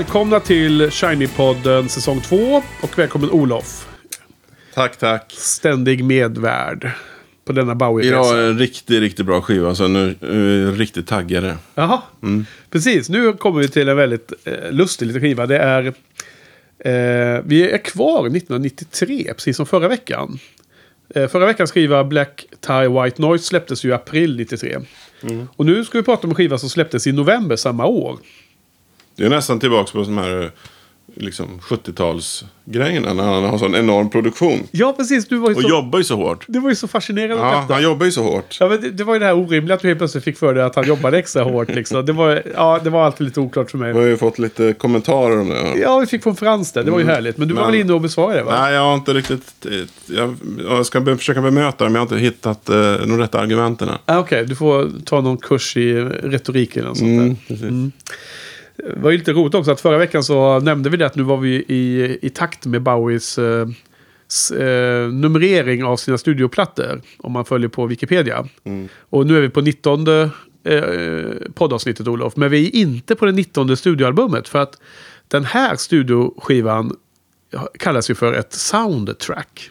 Välkomna till Shiny-podden säsong 2 och välkommen Olof. Tack, tack. Ständig medvärd på denna Idag Bowie-resa. är en riktigt, riktigt bra skiva. Så nu är vi riktigt taggade. Jaha, precis. Nu kommer vi till en väldigt eh, lustig liten skiva. Det är... Eh, vi är kvar 1993, precis som förra veckan. Eh, förra veckans skiva Black Tie White Noise släpptes ju i april 93. Och nu ska vi prata om en skiva som släpptes i november samma år. Det är nästan tillbaka på de här liksom, 70-talsgrejerna. När han har sån enorm produktion. Ja, precis. Du var ju Och så, jobbar ju så hårt. du var ju så fascinerad av Ja, han jobbar ju så hårt. Ja, men det, det var ju det här orimliga att du helt plötsligt fick för dig att han jobbade extra hårt. Liksom. Det, var, ja, det var alltid lite oklart för mig. har ju fått lite kommentarer om det. Ja, vi fick från Frans där. Det var ju härligt. Men du var Men- väl inne och besvarade det va? Nej, jag har inte riktigt... Jag, jag ska försöka bemöta dem, men jag har inte hittat eh, de rätta argumenten. Ah, Okej, du får ta någon kurs i retorik eller något sånt Mm, där. precis. Det var ju lite roligt också att förra veckan så nämnde vi det att nu var vi i, i takt med Bowies eh, s, eh, numrering av sina studioplattor. Om man följer på Wikipedia. Mm. Och nu är vi på 19 eh, poddavsnittet Olof. Men vi är inte på det 19 studioalbumet. För att den här studioskivan kallas ju för ett soundtrack.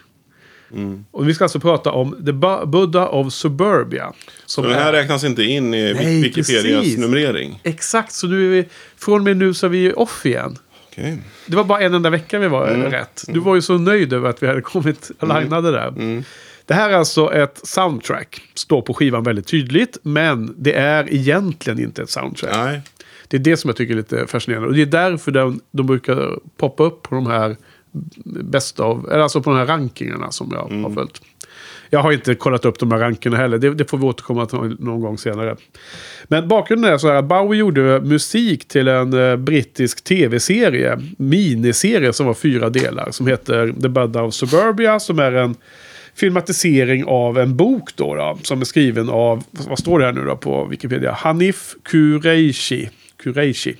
Mm. Och vi ska alltså prata om The Bu- Buddha of Suburbia. Som den här är- räknas inte in i Nej, Wikipedias precis. numrering. Exakt, så nu är vi, från och med nu så är vi off igen. Okej. Det var bara en enda vecka vi var Mm. rätt. Du var ju så nöjd över att vi hade kommit alignade där. Mm. Det här är alltså ett soundtrack. Står på skivan väldigt tydligt. Men det är egentligen inte ett soundtrack. Nej. Det är det som jag tycker är lite fascinerande. Och det är därför de, de brukar poppa upp på de här bästa av, eller alltså på de här rankingarna som jag Mm. har följt. Jag har inte kollat upp de här rankerna heller. Det, det får vi återkomma till någon gång senare. Men bakgrunden är så här att Bowie gjorde musik till en eh, brittisk tv-serie. Miniserie som var fyra delar. Som heter The Buddha of Suburbia. Som är en filmatisering av en bok då, då. Som är skriven av, vad står det här nu då på Wikipedia? Hanif Kureishi. Kureishi.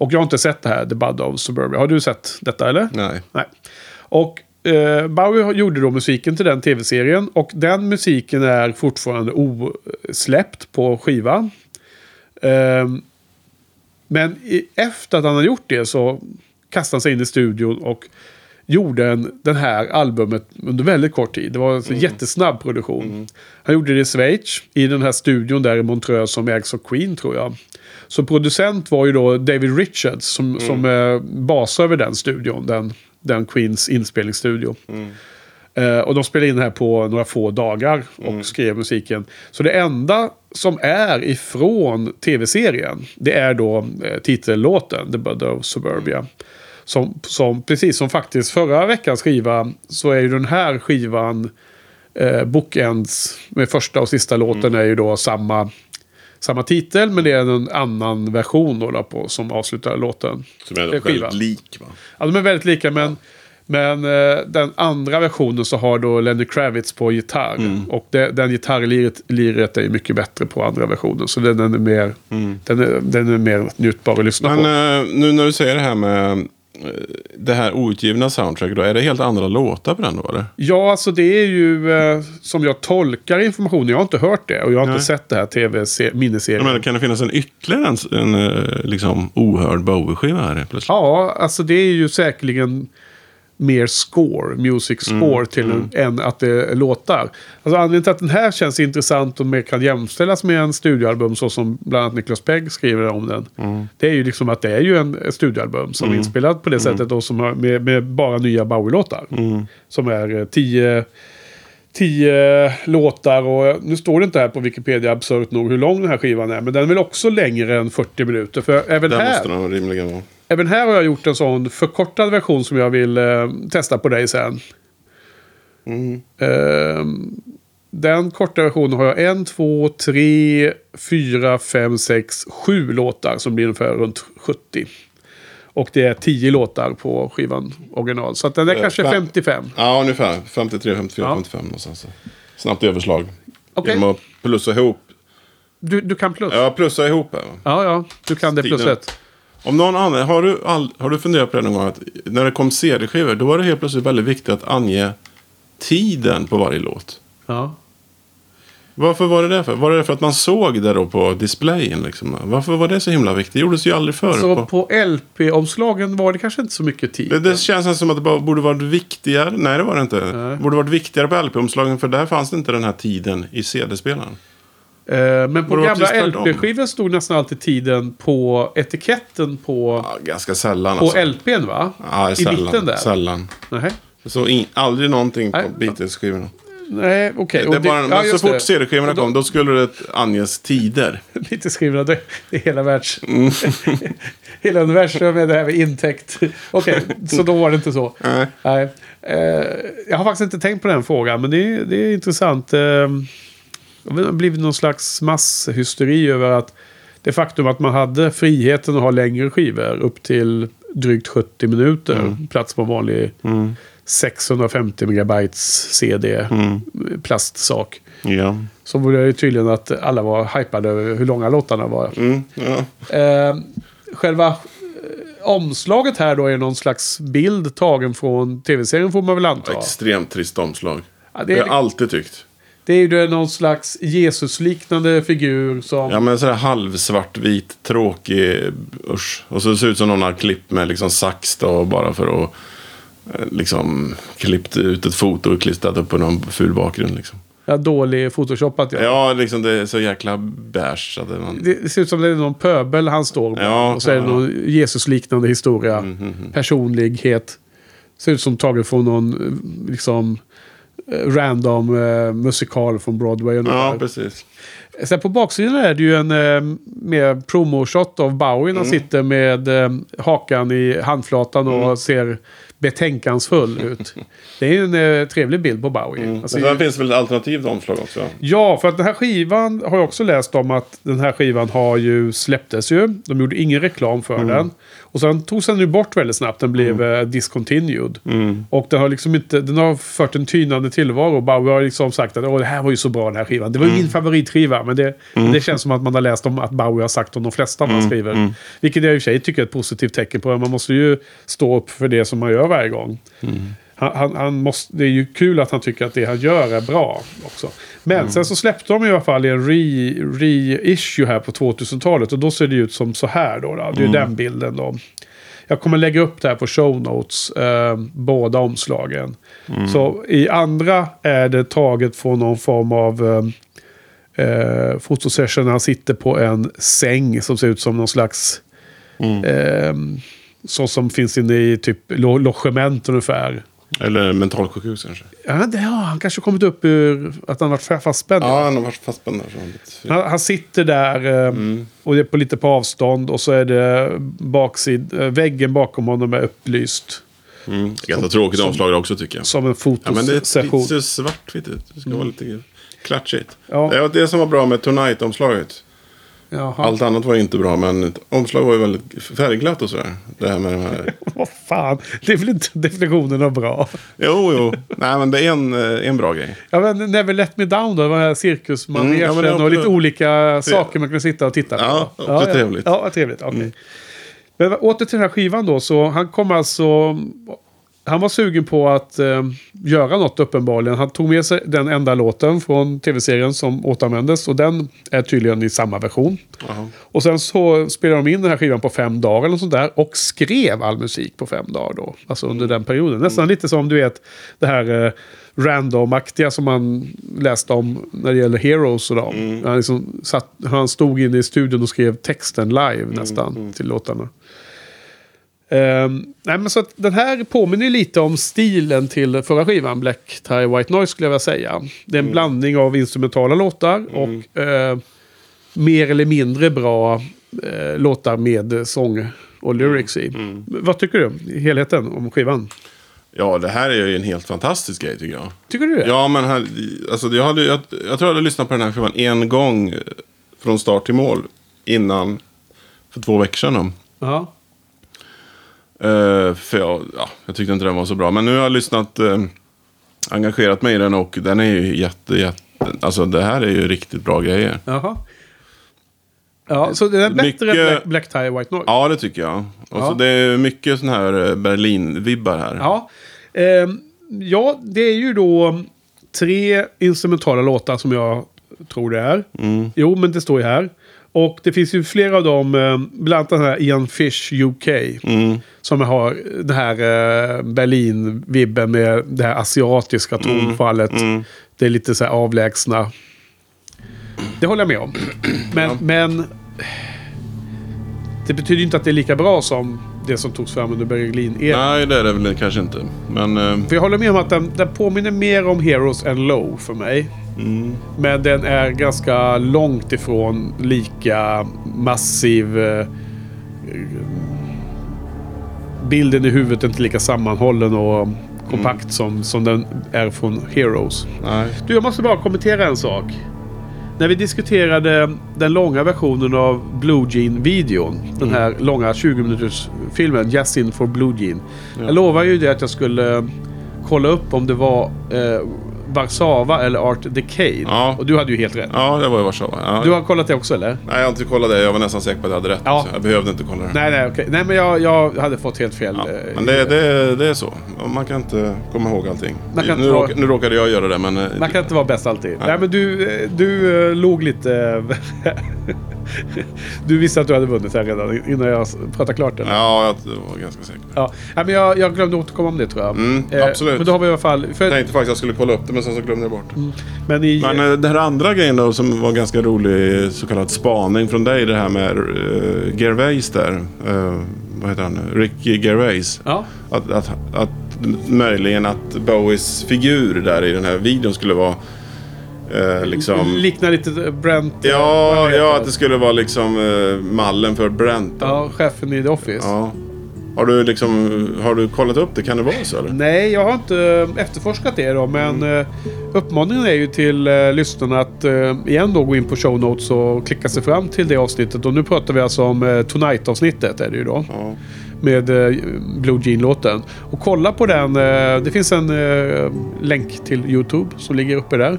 Och jag har inte sett det här, The Buddha of Suburbia. Har du sett detta eller? Nej. Nej. Och eh, Bowie gjorde då musiken till den tv-serien. Och den musiken är fortfarande osläppt på skiva. Ehm, men i, efter att han har gjort det så kastade han sig in i studion och gjorde en, den här albumet under väldigt kort tid. Det var en mm. jättesnabb produktion. Han gjorde det i Schweiz, i den här studion där i Montreux som ägs av Queen tror jag. Så producent var ju då David Richards som, som eh, basade över den studion, den, den Queens inspelningsstudio. Eh, och de spelade in det här på några få dagar och skrev musiken. Så det enda som är ifrån tv-serien, det är då eh, titellåten, The Buddha of Suburbia. Som, som, precis som faktiskt förra veckans skiva, så är ju den här skivan eh, Bookends med första och sista låten är ju då samma, samma titel, men det är en annan version då, då på, som avslutar låten. Som är väldigt skiva. lik va? Ja, de är väldigt lika, men, men eh, den andra versionen så har då Lenny Kravitz på gitarr. Mm. Och det, den gitarrliret liret är mycket bättre på andra versionen. Så den, den, är, mer, den, är, den är mer njutbar att lyssna Mm. Men på. eh, nu när du säger det här med det här outgivna soundtracket då? Är det helt andra låtar på den då eller? Ja, alltså det är ju eh, som jag tolkar informationen. Jag har inte hört det och jag har Nej. inte sett det här tv-miniserien. Jag menar, kan det finnas en ytterligare en, en eh, liksom ohörd Bowie-skiva här plötsligt? Ja, alltså det är ju säkerligen mer score, music score till en, än att det är låtar. Alltså anledningen till att den här känns intressant och mer kan jämställas med en studioalbum så som bland annat Niklas Pegg skriver om den. Det är ju liksom att det är ju en studioalbum som är inspelat på det sättet och som har, med, med bara nya Bowie-låtar. Som är eh, tio, tio låtar och nu står det inte här på Wikipedia absurt nog hur lång den här skivan är. Men den är väl också längre än 40 minuter. För även Det här... måste den rimligen vara. Även här har jag gjort en sån förkortad version som jag vill eh, testa på dig sen. Eh, den korta versionen har jag en, två, tre, fyra, fem, sex, sju låtar som blir ungefär runt 70. Och det är 10 låtar på skivan original. Så att den är Eh, kanske fem. 55. Ja, ungefär. 53, 54, Ja. 55 någonstans. Snabbt överslag. Okej. Genom att plussa ihop. Du, du kan plus? Ja, plussa ihop här. Ja, ja. Du kan det Tiden. ett. Om någon annan, har du, all, har du funderat på det någon gång? Att när det kom CD-skivor, då var det helt plötsligt väldigt viktigt att ange tiden på varje låt. Ja. Varför var det det för? Var det för att man såg det då på displayen? Liksom? Varför var det så himla viktigt? Det gjordes ju aldrig förr. Så på... på LP-omslagen var det kanske inte så mycket tid. Det, det känns som att det borde varit viktigare. Nej, det var det inte. Nej. borde varit viktigare på LP-omslagen för där fanns det inte den här tiden i CD-spelaren. Eh, Men på gamla. LP-skivor stod nästan alltid tiden på etiketten på, Ja, ganska sällan på alltså. LPn va? Ja, I sällan. mitten där. Sällan. Nej, Så in, aldrig någonting på. Beatles-skivorna. Nej okej. Det Och är bara, ja, så fort det. CD-skivorna kom, då skulle det anges tider. Skrivna det, det är hela världs... Mm. hela universum är det här med intäkt. Okej, så då var det inte så. Nej. Nej. Eh, jag har faktiskt inte tänkt på den frågan, men det det är intressant. Det har blivit någon slags masshysteri över att det faktum att man hade friheten att ha längre skivor upp till drygt 70 minuter. Mm. Plats på en vanlig 650 megabytes CD. Mm. Plastsak. Ja. Så var det tydligen att alla var hypade över hur långa låtarna var. Mm, ja. Eh, själva eh, omslaget här då är någon slags bild tagen från tv-serien får man väl anta. Extremt trist omslag. Ja, Det har jag är, alltid tyckt. Det är ju någon slags Jesus-liknande figur som... Ja, men sådär halvsvartvit, tråkig, usch. Och så ser det ut som någon har klippt med liksom sax då, bara för att eh, liksom klippt ut ett foto och klistrat upp på någon ful bakgrund. Liksom. Ja, dålig photoshopat. Ja. Ja, liksom det är så jäkla beige. man... Det, ser ut som det är någon pöbel han står med. Ja, och så är det ja. Mm, någon Jesus-liknande historia. Personlighet. Ser ut som taget från någon eh, liksom random eh, musikal från Broadway. ungefär. Ja, precis. Sen på baksidan är det ju en eh, mer promo-shot av Bowie. Mm. Han sitter med eh, hakan i handflatan och Mm. ser betänkansfull ut. Det är ju en eh, trevlig bild på Bowie. Men Alltså, sen finns det väl ett alternativt omslag också? Ja, för att den här skivan har jag också läst om att den här skivan har ju släpptes ju. De gjorde ingen reklam för den. Och sen togs den ju bort väldigt snabbt. Den blev eh, discontinued. Och den har liksom inte, den har fört en tynande tillvaro. Bauer har liksom sagt att Åh, det här var ju så bra den här skivan. Det var ju min favoritskiva. Men det, det känns som att man har läst om att Bauer har sagt om de flesta av hans skivor. Vilket jag i och för sig tycker är ett positivt tecken på. Man måste ju stå upp för det som man gör varje gång. Han, han, han måste, det är ju kul att han tycker att det han gör är bra också. Men sen så släppte de i alla fall en re- reissue här på 2000-talet. Och då ser det ut som så här då. då. Det är ju den bilden då. Jag kommer lägga upp det här på show notes. Eh, båda omslagen. Så i andra är det taget från någon form av eh, eh, fotosession. Han sitter på en säng som ser ut som någon slags... Eh, så som finns inne i typ lo- logement ungefär. Eller mentalsjukhus kanske? Ja, det har han kanske kommit upp ur att han varit fa- fastspänd. Ja, han har varit fastspänd han. Han, sitter där eh, och det är på lite på avstånd och så är det baksid, eh, väggen bakom honom är upplyst. Mm. Ganska tråkigt omslag också tycker jag. Som en Ja, men det fotosession. lite svartvitt ut. Det ska vara lite klatschigt. Ja. Det var det som var bra med Tonight-omslaget. Jaha. Allt annat var inte bra, men omslag var ju väldigt färgglatt och sådär. Det här med de här... Vad fan, det är väl inte definitionen av bra. Jo, jo. Nej, men det är en, eh, en bra grej. Ja, men Never Let Me Down då, det den här cirkusmanegen Mm, ja, det och lite olika saker man kan sitta och titta på. Ja, också trevligt. Ja, ja trevligt. okej. Men åter till den här skivan då. Så han kom alltså... Han var sugen på att eh, göra något uppenbarligen. Han tog med sig den enda låten från tv-serien som återanvändes. Och den är tydligen i samma version. Jaha. Och sen så spelade de in den här skivan på fem dagar eller sånt där. Och skrev all musik på fem dagar då. Alltså under den perioden. Nästan lite som du vet det här eh, random-aktiga som man läste om när det gäller Heroes och dem. Han, liksom satt, han stod inne i studion och skrev texten live nästan till låtarna. Ehm, nej, men så den här påminner lite om stilen till förra skivan, Black Tie White Noise skulle jag vilja säga. Det är en blandning av instrumentala låtar och eh, mer eller mindre bra eh, låtar med sång och lyrics i. Vad tycker du, i helheten, om skivan? Ja, det här är ju en helt fantastisk grej tycker jag. Tycker du det? Ja, men här, alltså, jag, hade, jag, jag tror jag hade lyssnat på den här skivan en gång eh, från start till mål. Innan, för två veckor sedan. Ja. Uh, för jag, ja, jag tyckte inte den var så bra. Men nu har jag lyssnat, eh, engagerat mig i den och den är ju jätte, jätte... Alltså det här är ju riktigt bra grejer. Jaha. Ja, så det är bättre Mycket- än Black, Black Tie White Noise? Ja, det tycker jag. Och Ja. så det är mycket sån här eh, Berlin-vibbar här. Ja. Ehm, ja, det är ju då tre instrumentala låtar som jag tror det är. Mm. Jo, men det står ju här. Och det finns ju flera av dem, eh, bland annat den här Ian Fish UK. Mm. Som har det här eh, Berlin-vibben med det här asiatiska tonfallet. Mm. Det är lite så här avlägsna. Det håller jag med om. Men, men det betyder ju inte att det är lika bra som det som togs fram under Berlin-eran. Nej, det är det väl kanske inte. Men eh, För jag håller med om att den, den påminner mer om Heroes än Low för mig. Mm, Men den är ganska långt ifrån lika massiv. Eh, bilden i huvudet är inte lika sammanhållen och kompakt som, som den är från Heroes. nej. Du, jag måste bara kommentera en sak. När vi diskuterade den långa versionen av Blue Jean-videon. Den här långa 20 minuters filmen Just In for Blue Jean. Jag lovade ju det att jag skulle kolla upp om det var eh, Warszawa eller Art Decade. Ja. Och du hade ju helt rätt. Ja, det var i Warszawa. Ja. Du har kollat det också eller? Nej, jag har inte kollat det. Jag var nästan säker på att jag hade rätt. Ja. Jag behövde inte kolla det. Nej, nej, okej. Nej, men jag, jag hade fått helt fel. Ja, eh, men det, det, det är så. Man kan inte komma ihåg allting. Man kan nu, vara- nu råkade jag göra det, men... eh, Man kan inte vara bäst alltid. Nej, men du, eh, du låg lite... du visste att du hade vunnit här redan innan jag pratade klart. Eller? Ja, jag var ganska säker. Ja. Men jag, jag glömde återkomma om det tror jag. Mm, absolut. Men då har vi i alla fall... För, Jag tänkte faktiskt att jag skulle kolla upp det, men sen så glömde jag bort. men i, Men eh, den här andra grejen då, som var ganska rolig, så kallad spaning från dig, det här med uh, Gervais där. Uh, vad heter han nu? Ricky Gervais. ja. Att, att, att möjligen att Bowies figur där i den här videon skulle vara eh, liksom... Liknar lite Brent... eh, Ja, ja, att det skulle vara liksom eh, mallen för Brent. Ja, chefen i The Office. Ja. Har du liksom, har du kollat upp det? Kan det vara så eller? Nej, jag har inte eh, efterforskat det då, men Mm. eh, uppmaningen är ju till uh, lyssnarna att eh, igen då gå in på show notes och klicka sig fram till det avsnittet. Och nu pratar vi alltså om uh, Tonight-avsnittet är det ju då. Ja. Med eh, Blue Jean-låten. Och kolla på den. eh, det finns en eh, länk till YouTube som ligger uppe där.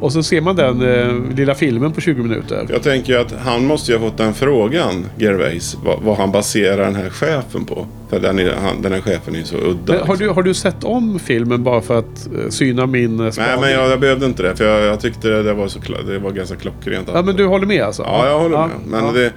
Och så ser man den eh, lilla filmen på 20 minuter. Jag tänker att han måste ju ha fått den frågan, Gervais, vad, vad han baserar den här chefen på. För den, är, han, den här chefen är ju så udda. Men har, liksom. du, har du sett om filmen bara för att eh, syna min uh, Nej, men jag, jag behövde inte det. För jag, jag tyckte det, det, var så, det var ganska klockrent. Ja, men du håller med alltså? Ja, jag håller med. Men ja. det...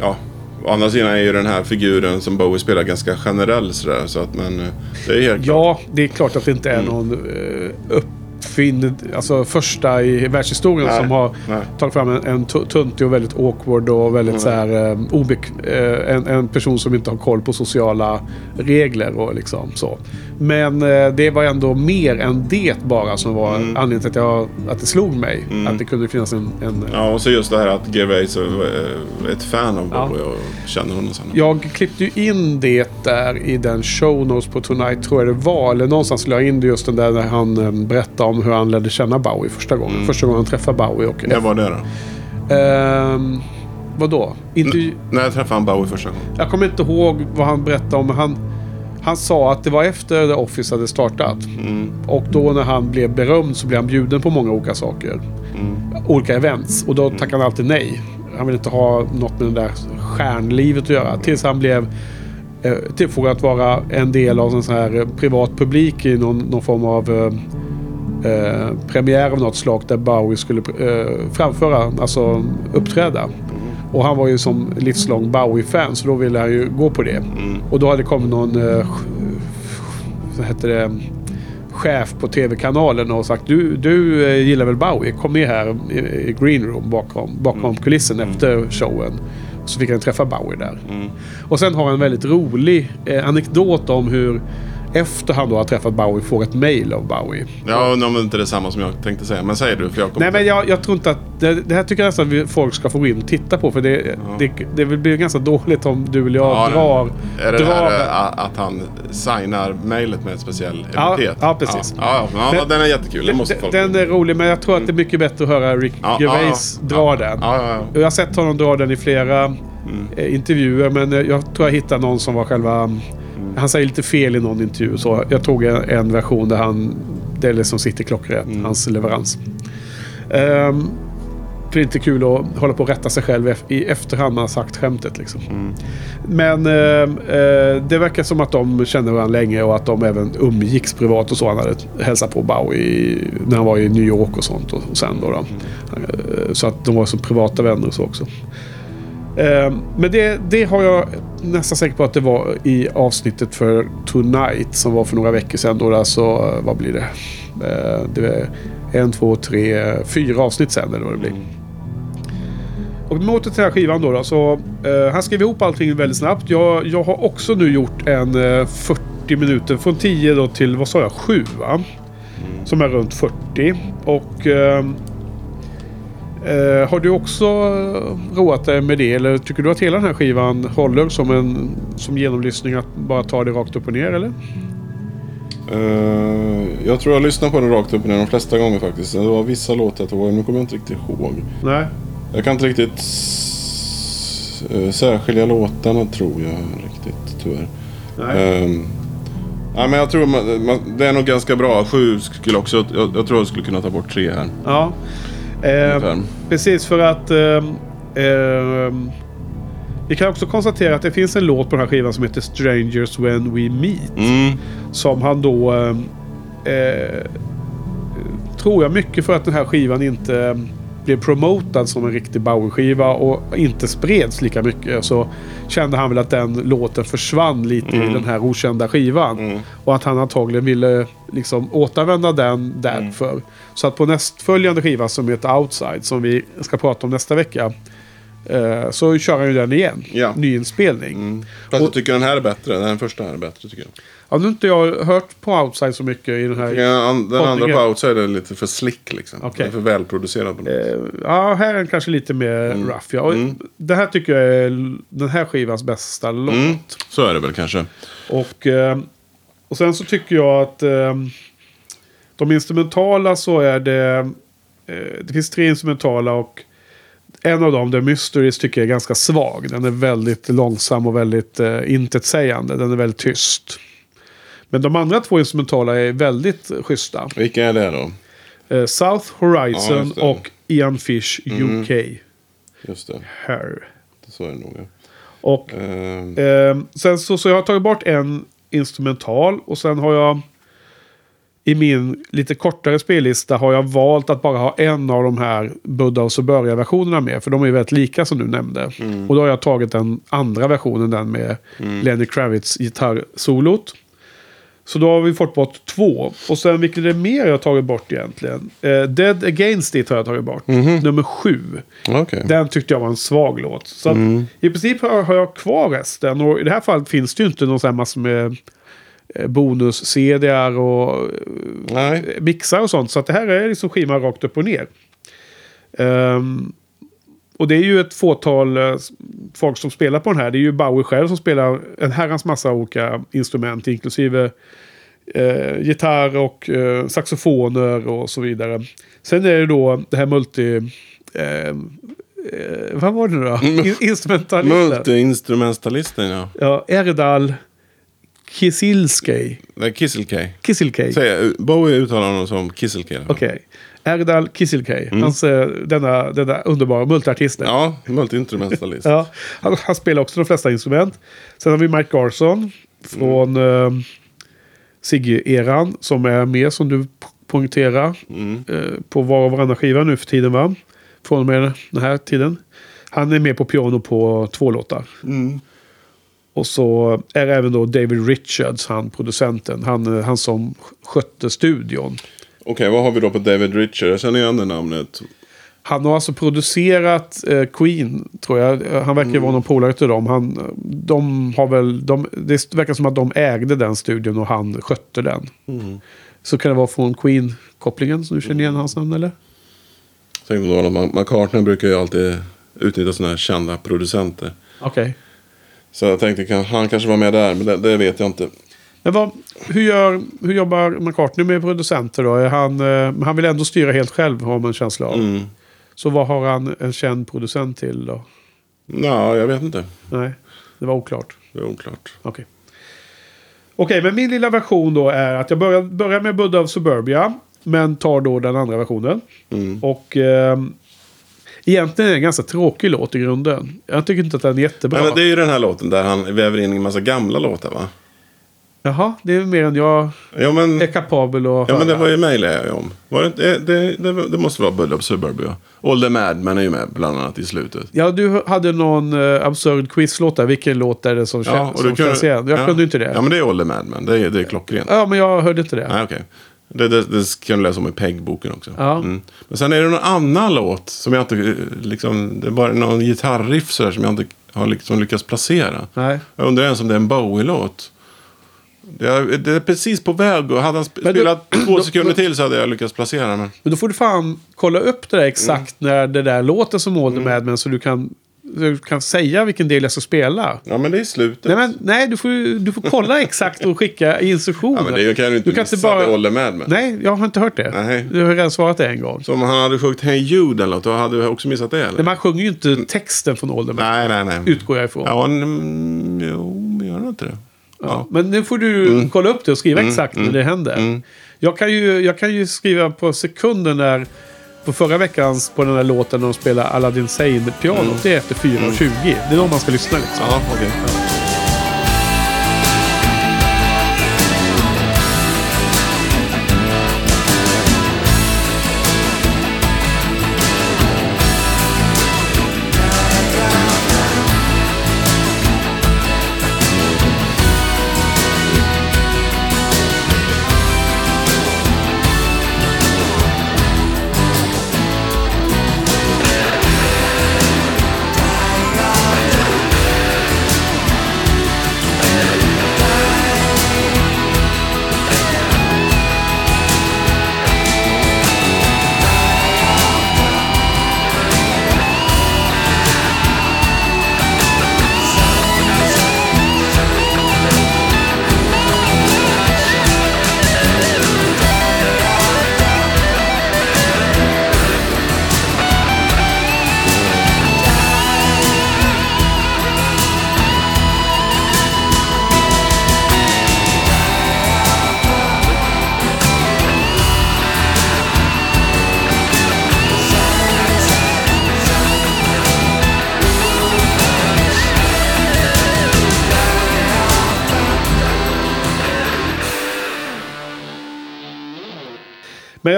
Ja, å andra sidan är ju den här figuren som Bowie spelar ganska generell sådär. Så att, men eh, det är helt klart. Ja, det är klart att det inte Mm. är någon uh, uppfinn... Alltså första i världshistorien Nej, som har nej. tagit fram en, en tu- tuntig och väldigt awkward och väldigt Mm. så här um, obek... eh, en, en person som inte har koll på sociala regler och liksom så. Men eh, det var ändå mer än det bara som var Mm. anledningen till att, jag, att det slog mig. Att det kunde finnas en... en Ja, och så just det här att Gervais är ett fan av Ja. Bowie och känner honom sen. Jag klippte ju in det där i den show notes på Tonight tror jag det var. Eller någonstans la jag in det just den där när han eh, berättade om hur han lärde känna Bowie första gången. Mm. Första gången han träffade Bowie. Och, När var det då? Ehm, vadå? Inte, När träffade han Bowie första gången? jag kommer inte ihåg vad han berättade om. men Han, han sa att det var efter The Office hade startat. Mm. Och då när han blev berömd så blev han bjuden på många olika saker. Mm. Olika events. Och då tackade han alltid nej. han ville inte ha något med det där stjärnlivet att göra. Tills han blev eh, tillfrågad att vara en del av en sån här eh, privat publik i någon, någon form av eh, premiär av något slag där Bowie skulle eh, framföra, alltså uppträda. Och han var ju som livslång Bowie-fan så då ville han ju gå på det. Och då hade det kommit någon eh, vad heter det, chef på tv-kanalen och sagt du, du eh, gillar väl Bowie? Kom med här i, i green room bakom, bakom kulissen efter showen. Så fick han träffa Bowie där. Och sen har han en väldigt rolig eh, anekdot om hur efter han då har träffat Bowie får ett mail av Bowie. Ja, undrar om det inte är detsamma som jag tänkte säga. Men säg du, för jag kommer Nej men jag, jag tror inte att... Det, det här tycker jag nästan att folk ska få gå in och titta på. För det, det, det blir ganska dåligt om du eller jag Ja, drar... Är det drar här att han signar mejlet med ett speciell Ja, epitet? ja, precis. Ja, ja, ja, den är jättekul. Den måste folk... Den är rolig men jag tror att det är mycket bättre att höra Rick Ja, Gervais ja, dra ja. den. Ja, ja, ja. Jag har sett honom dra den i flera Mm. eh, intervjuer men jag tror jag hittade någon som var själva... Mm. Han säger lite fel i någon intervju så jag tog en, en version där han... Det liksom sitter klockrätt, Mm. hans leverans. Um, för det är inte kul att hålla på och rätta sig själv i efterhand man har sagt skämtet. Liksom. Mm. Men eh, eh, det verkar som att de kände varandra länge och att de även umgicks privat och så. Han hade hälsat på Bowie i, när han var i New York och sånt. Och, och sen då, då. Eh, Så att de var som privata vänner och så också. Ehm, men det, det har jag nästan säker på att det var i avsnittet för Tonight som var för några veckor sedan. Då alltså, vad blir det? Ehm, det är en, två, tre, fyra avsnitt sen eller vad det blir. Och åter till den här skivan då, då så eh, han skrev ihop allting väldigt snabbt. Jag, jag har också nu gjort en eh, 40 minuter från 10 då till vad sa jag 7 va? Som är runt 40. Och ehm, eh, har du också roat dig med det eller tycker du att hela den här skivan håller som en som genomlyssning att bara ta det rakt upp och ner eller? Eh, jag tror jag lyssnade på den rakt upp och ner de flesta gånger faktiskt. Det var vissa låtar jag tog, men nu kommer jag inte riktigt ihåg. Nej. Jag kan inte riktigt eh, särskilja låtarna tror jag riktigt tyvärr. Nej. Um, ja, men jag tror man, man, det är nog ganska bra. Sju skulle också, jag, jag tror jag skulle kunna ta bort tre här. Ja. Eh, precis för att... ehm, ehm, vi kan också konstatera att det finns en låt på den här skivan som heter Strangers When We Meet. Mm. Som han då... ehm, Eh, tror jag mycket för att den här skivan inte eh, blev promotad som en riktig Bowie-skiva och inte spreds lika mycket. Så kände han väl att den låten försvann lite i den här okända skivan. Mm. Och att han antagligen ville liksom återanvända den därför. Så att på nästföljande skiva som heter Outside, som vi ska prata om nästa vecka. Eh, så kör han ju den igen. Ja. Nyinspelning. Mm. Fast jag tycker den här är bättre. Den första här är bättre tycker jag. Ja, nu har inte jag hört på Outside så mycket i den här. Den, an- den andra på Outside är lite för slick liksom. Okej. Den är för välproducerad. på något. Eh, ja, här är den kanske lite mer rough. Ja. Och Det här tycker jag är den här skivans bästa låt. Mm. Så är det väl kanske. Och, eh, och sen så tycker jag att eh, de instrumentala så är det... Eh, det finns tre instrumentala och en av dem, The Mysteries, tycker jag är ganska svag. Den är väldigt långsam och väldigt eh, intetsägande. Den är väldigt tyst. Men de andra två instrumentala är väldigt schyssta. Vilka är det då? Eh, South Ja, Horizon det. och Ian Fish UK. Just det. Her. Så är det nog. Ja. Och Eh, eh, sen så, så jag har tagit bort en instrumental och sen har jag i min lite kortare spellista har jag valt att bara ha en av de här Buddha och Suburia-versionerna med. För de är ju väldigt lika som du nämnde. Och då har jag tagit den andra versionen, den med Lenny Kravitz gitarrsolot. Så då har vi fått bort två. Och sen vilket är det mer jag har tagit bort egentligen? Eh, Dead Against It har jag tagit bort. Nummer sju. Okej. Den tyckte jag var en svag låt. Så att, i princip har, har jag kvar resten. Och i det här fallet finns det ju inte någon sån här massor med bonus-CDR och eh, Nej. mixar och sånt. Så att det här är liksom skivan rakt upp och ner. Ehm, och det är ju ett fåtal eh, folk som spelar på den här. Det är ju Bowie själv som spelar en herrans massa olika instrument. Inklusive eh, gitarr och eh, saxofoner och så vidare. Sen är det då det här multi... Eh, eh, vad var det nu då? In- Instrumentalisten. Multi-instrumentalisten ja. Ja, Erdal Kisilskej. Kisselkay. Kisilkej. Säg, Bowie uttalar honom som Kisselkay. Okej. Erdal Kisilkay. Hans, eh, denna, denna underbara multiartist. Ja, multiinstrumentalist. Ja, han, han spelar också de flesta instrument. Sen har vi Mike Garson från eh, Sigge-eran som är med som du poängterar Mm. eh, på var och varannan skiva nu för tiden va? Från och med den här tiden. Han är med på piano på två låtar. Mm. Och så är även då David Richards, han producenten. Han, eh, han som skötte studion. Okej, vad har vi då på David Richard? Jag känner igen det namnet. Han har alltså producerat eh, Queen, tror jag. Eh, Han verkar vara någon polare till dem. Han, de har väl, de, det verkar som att de ägde den studion och han skötte den. Så kan det vara från Queen-kopplingen som du känner igen hans namn eller? Att Ma- McCartney brukar ju alltid utnyttja sådana här kända producenter. Okej. Så jag tänkte kan, han kanske var med där, men det, det vet jag inte. Men vad, hur, gör, hur jobbar McCartney med producenter då? Är han, eh, han vill ändå styra helt själv har man en känsla av. Mm. Så vad har han en känd producent till då? Nej, jag vet inte. Nej, det var oklart. Det är oklart. Okej. Okej, men min lilla version då är att jag börjar, börjar med Buddha of Suburbia. Men tar då den andra versionen. Mm. Och ehm, egentligen är det en ganska tråkig låt i grunden. Jag tycker inte att den är jättebra. Men det är ju den här låten där han väver in en massa gamla låtar va? Jaha, det är mer än jag Ja men, är kapabel att ja, men det höra. var ju mejlade jag om. Var det, det, det, det, det måste vara Bull of Suburbia. All the Madmen är ju med bland annat i slutet. Ja, du hade någon uh, absurd quizlåt där. Vilken låt är det som, kän- och som känns igen? Jag ja. kunde inte det. Ja men det är All the Madmen. Det är, det är klockrent. Ja, men jag hörde inte det. Nej okej. Det, det, det kan du läsa om i PEG-boken också. Ja. Mm. Men sen är det någon annan låt som jag inte, eh, liksom, det är bara någon gitarriff sådär som jag inte har liksom lyckats placera. Nej. Jag undrar ens om det är en Bowie-låt. Det är, det är precis på väg och hade han sp- Men du- spelat två då- sekunder då- till så hade jag lyckats placera den. Men... Men då får du fan kolla upp det där exakt när det där låter som All Mm. the Madmen så du kan, du kan säga vilken del jag ska spela. Ja men det är slutet. Nej, men, nej du, får, du får kolla exakt och skicka instruktioner. ja, men det kan du inte du kan inte missa. bara... Det håller med med. Nej, jag har inte hört det. Nej. Du har redan svarat det en gång. Så om han hade sjungit Hey Jude eller något, då hade du också missat det eller? Men man sjunger ju inte texten från Madmen. Nej, nej, nej. Utgår jag ifrån. Ja, mm, jo, men gör han inte det? Ja. Men nu får du kolla upp det och skriva exakt när det händer. Jag, kan ju, jag kan ju skriva på sekunden när... På förra veckans på den här låten när de spelar Aladdin Sane-pianot. Det är efter 4.20. Det är då man ska lyssna liksom. Ja, okej.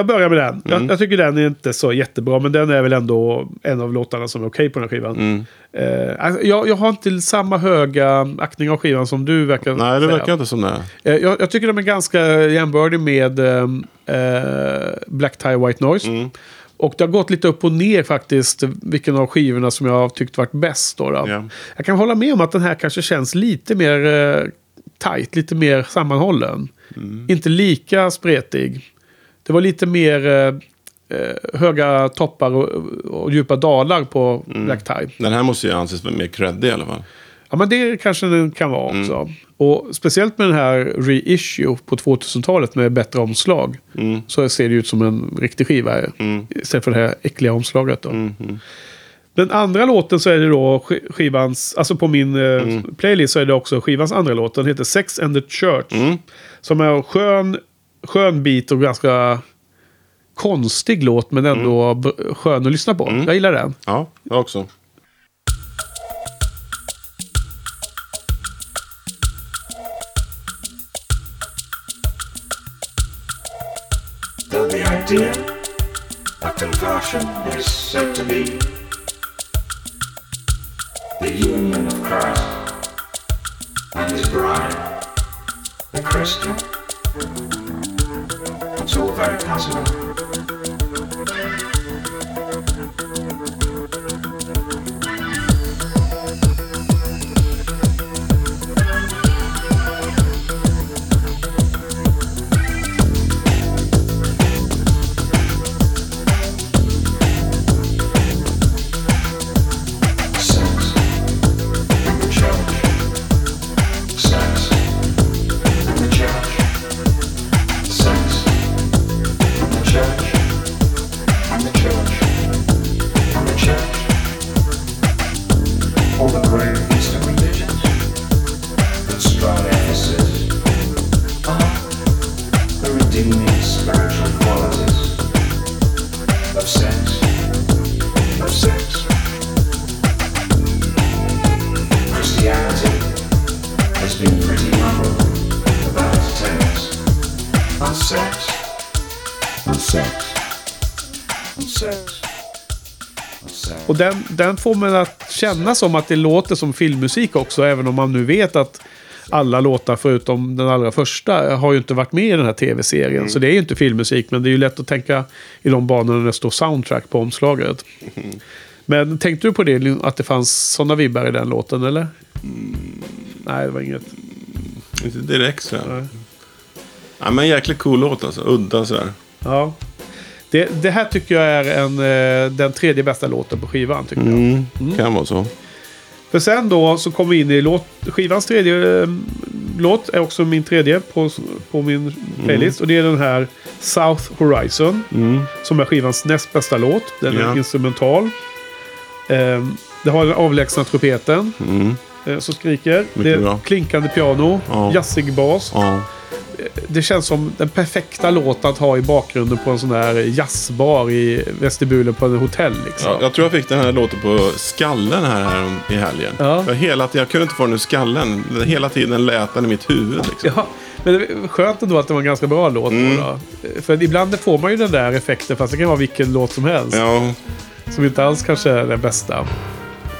Jag börjar med den. Jag, jag tycker den är inte så jättebra. Men den är väl ändå en av låtarna som är okej på den här skivan. Eh, alltså, jag, jag har inte samma höga aktning av skivan som du verkar Nej, det säga. verkar inte som det. Eh, Jag, jag tycker de är ganska jämbördig med ehm, eh, Black Tie White Noise. Mm. Och det har gått lite upp och ner faktiskt. Vilken av skivorna som jag har tyckt varit bäst. Då, då. Ja. Jag kan hålla med om att den här kanske känns lite mer eh, tight. Lite mer sammanhållen. Mm. Inte lika spretig. Det var lite mer eh, eh, höga toppar och, och djupa dalar på Mm. Black Tie. Den här måste ju anses vara mer creddig i alla fall. Ja, men det kanske den kan vara Mm. också. Och speciellt med den här reissue på 2000-talet med bättre omslag. Mm. Så ser det ut som en riktig skiva. Istället för det här äckliga omslaget. Då. Mm. Den andra låten så är det då sk- skivans, alltså på min eh, Mm. playlist så är det också skivans andra låt. Den heter Sex and the Church. Mm. Som är en skön, skön bit och ganska konstig låt men ändå b- skön att lyssna på. Jag gillar den. Ja, jag också. Though the idea of conversion is said to be the union of Christ and his bride, the Christian. 十五分儿 sex, sex, sex. Och den, den får man att känna som att det låter som filmmusik också. Även om man nu vet att alla låtar förutom den allra första har ju inte varit med i den här tv-serien. Så det är ju inte filmmusik. Men det är ju lätt att tänka i de banorna när det står soundtrack på omslaget. Men tänkte du på det, att det fanns sådana vibbar i den låten eller? Nej, det var inget. Inte direkt så. Nej. Ja, men jäkligt cool låt alltså. Udda sådär. Ja. Det, det här tycker jag är en, eh, den tredje bästa låten på skivan. Tycker jag. Mm. Kan vara så. För sen då så kommer vi in i låt, skivans tredje eh, låt. Är också min tredje på, på min playlist. Och det är den här South Horizon. Som är skivans näst bästa låt. Den är Ja. instrumental. Eh, det har den avlägsna trumpeten. Mm. eh, Som skriker. det är bra. klinkande piano. Ja. Jazzig bas. Ja. Det känns som den perfekta låten att ha i bakgrunden på en sån här jazzbar i vestibulen på en hotell. Liksom. Ja, jag tror jag fick den här låten på skallen här, här i helgen. Ja. Jag, hela, jag kunde inte få den ur skallen. Hela tiden lät den i mitt huvud. Liksom. Ja, men det är skönt ändå att det var en ganska bra låt. Mm. Då. För ibland får man ju den där effekten, fast det kan vara vilken låt som helst. Ja, Som inte alls kanske är den bästa.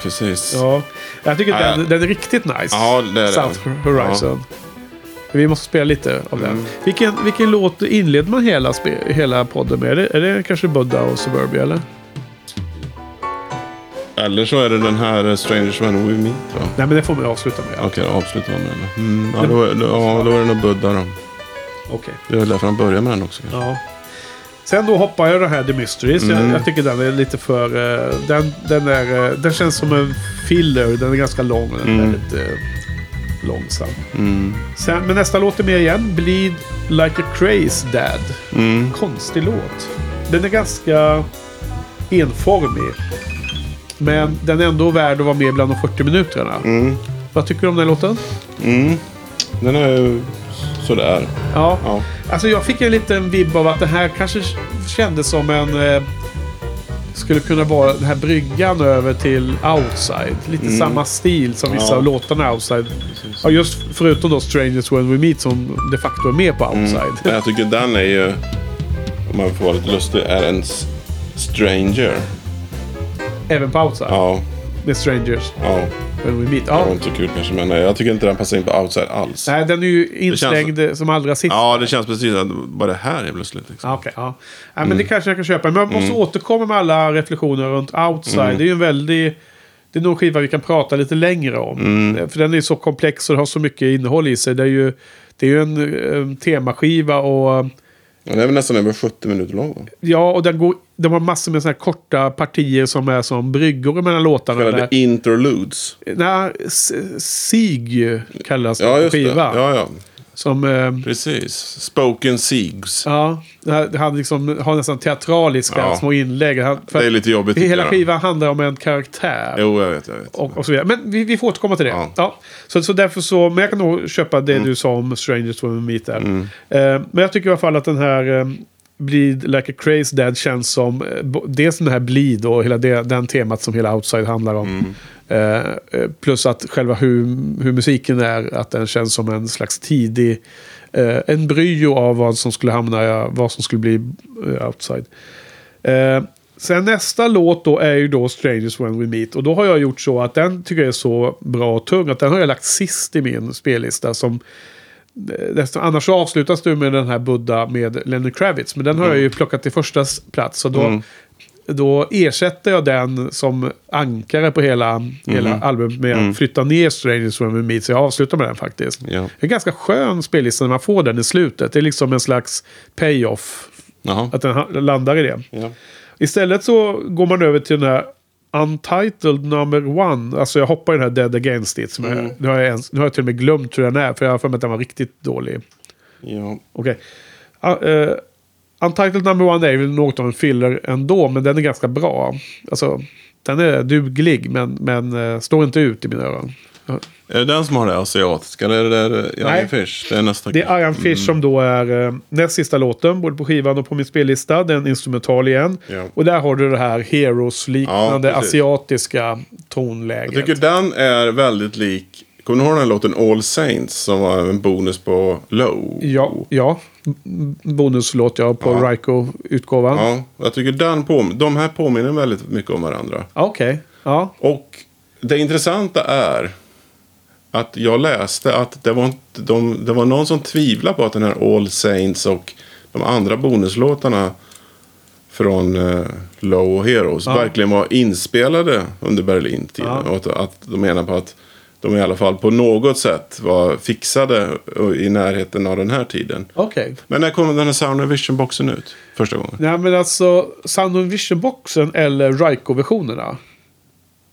precis. Ja. Jag tycker Ja, den, ja. den är riktigt nice. Ja, det är South den. Horizon. Vi måste spela lite av den. Mm. Vilken, vilken låt inleder man hela, hela podden med? Är det, är det kanske Buddha och Suburbia eller? Eller så är det den här eh, Strangers When We Meet va? Nej, men det får vi avsluta med. Okej, avslutar vi med den. Mm, ja, då, då, ja, då är det nog Buddha då. Okej. Det är därför han börjar med den också. kanske. Ja. Sen då hoppar jag den här The Mysteries. Mm. Jag, jag tycker den är lite för... eh, den, den, är, eh, den känns som en filler. Den är ganska lång den är Mm. väldigt eh, långsam. Mm. Sen, men nästa låt är med igen. Bleed Like a Crazy Dad. Mm. Konstig låt. Den är ganska enformig. Men den är ändå värd att vara med bland de 40 minuterna. Mm. Vad tycker du om den låten? Mm. Den är sådär. Ja. Ja. Alltså jag fick en liten vibb av att det här kanske kändes som en... Skulle kunna vara den här bryggan över till Outside. Lite samma stil som vissa Mm. Ja. av låtarna Outside. Ja, just förutom då Strangers When We Meet som de facto är med på Outside. Mm. Men jag tycker den är ju, om man får vara lite lustig, är en stranger. Även på Outside. Ja, Med Strangers ja. When We Meet. Det var Ja. inte så kul kanske, men eh, jag tycker inte den passar in på outside alls. Nej, den är ju inslängd som allra sist. Ja, det känns precis att bara det här är plötsligt. Liksom. Ja, okej, ja. ja, men Mm. det kanske jag kan köpa. Men jag måste återkomma med alla reflektioner runt Outside. Mm. Det är ju en väldigt... Det är nog en skiva vi kan prata lite längre om. Mm. För den är så komplex och har så mycket innehåll i sig. Det är ju, det är ju en, en temaskiva och... Ja, den är väl nästan över 70 minuter lång. va? Ja, och den, går, den har massor med såna korta partier som är som bryggor mellan låtarna. Kallade interludes. Nej, Sig kallas Ja, det. skiva. Ja, ja. Som... Eh, Precis. Spoken Siegs. Ja, hade liksom, har nästan teatraliska Ja. små inlägg. Han- Det är lite jobbigt. Hela skivan handlar om en karaktär. Jo, jag vet. Jag vet. Och, och så vidare. Men vi, vi får återkomma till det. Ja. Ja. Så, så därför så, men jag kan nog köpa det Mm. du sa om Strangers We Meet där. Eh, men jag tycker i alla fall att den här... Eh, Bleed Like a Crazy Dead känns som... eh, Dels den här Bleed och hela det, den temat som hela Outside handlar om. Eh, plus att själva hur, hur musiken är, att den känns som en slags tidig... Eh, en bryo av vad som skulle hamna, vad som skulle bli eh, Outside. Eh, sen nästa låt då är ju då Strangers When We Meet. Och då har jag gjort så att den tycker jag är så bra och tung att den har jag lagt sist i min spellista. Som, eh, nästan, annars avslutas du med den här Buddha med Lenny Kravitz. Men den har jag ju plockat till första plats. Så då, då ersätter jag den som ankare på hela, hela albumet med att flytta ner Strangers When We Meet. Så jag avslutar med den faktiskt. Ja. Det är en ganska skön spellista när man får den i slutet. Det är liksom en slags payoff. Att den landar i det. Ja. Istället så går man över till den här Untitled number one. Alltså jag hoppar i den här Dead Against It. Som jag, nu, har jag ens, nu har jag till och med glömt hur den är. För jag har för mig att den var riktigt dålig. Ja. Okej. Uh, uh, Untitled number one är väl något av en filler ändå. Men den är ganska bra. Alltså, den är duglig men, men eh, står inte ut i mina öron. Är det den som har det asiatiska? Eller är det där Iron Nej. Fish? Det är nästa. Det är Iron Fish som då är eh, näst sista låten, både på skivan och på min spellista. Den instrumental igen. Ja. Och där har du det här Heroes-liknande Ja, asiatiska tonläget. Jag tycker den är väldigt lik. Kommer du ihåg den här låten All Saints? Som var en bonus på Low. Ja, ja. Bonuslåt ja, på Ja. Ryko-utgåvan. Ja. Ja, jag tycker den på, de här påminner väldigt mycket om varandra. Okej. Ja. Och det intressanta är att jag läste att det var, inte- de, det var någon som tvivlade på att den här All Saints och de andra bonuslåtarna från eh, Low och Heroes Ja. verkligen var inspelade under Berlin-tiden. Ja. Och att, att de menar på att de i alla fall på något sätt var fixade i närheten av den här tiden. Okej. Men när kom den här Sound and Vision-boxen ut? Första gången? Nej men alltså Sound of Vision-boxen eller Ryko-versionerna?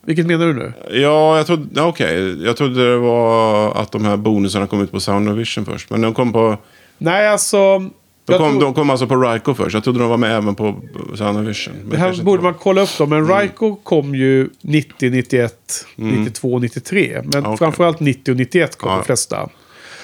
Vilket menar du nu? Ja, jag trodde, ja, okej. jag trodde det var att de här bonusarna kom ut på Sound of Vision först. Men de kom på... Nej alltså... De kom, tror- de kom alltså på Ryko först. Jag trodde de var med även på Sound of Vision. Men Det här borde man kolla upp då. Men Ryko kom ju 90, 91, 92, 93. Men Okej. framförallt 90 och 91 kom Ja. de flesta.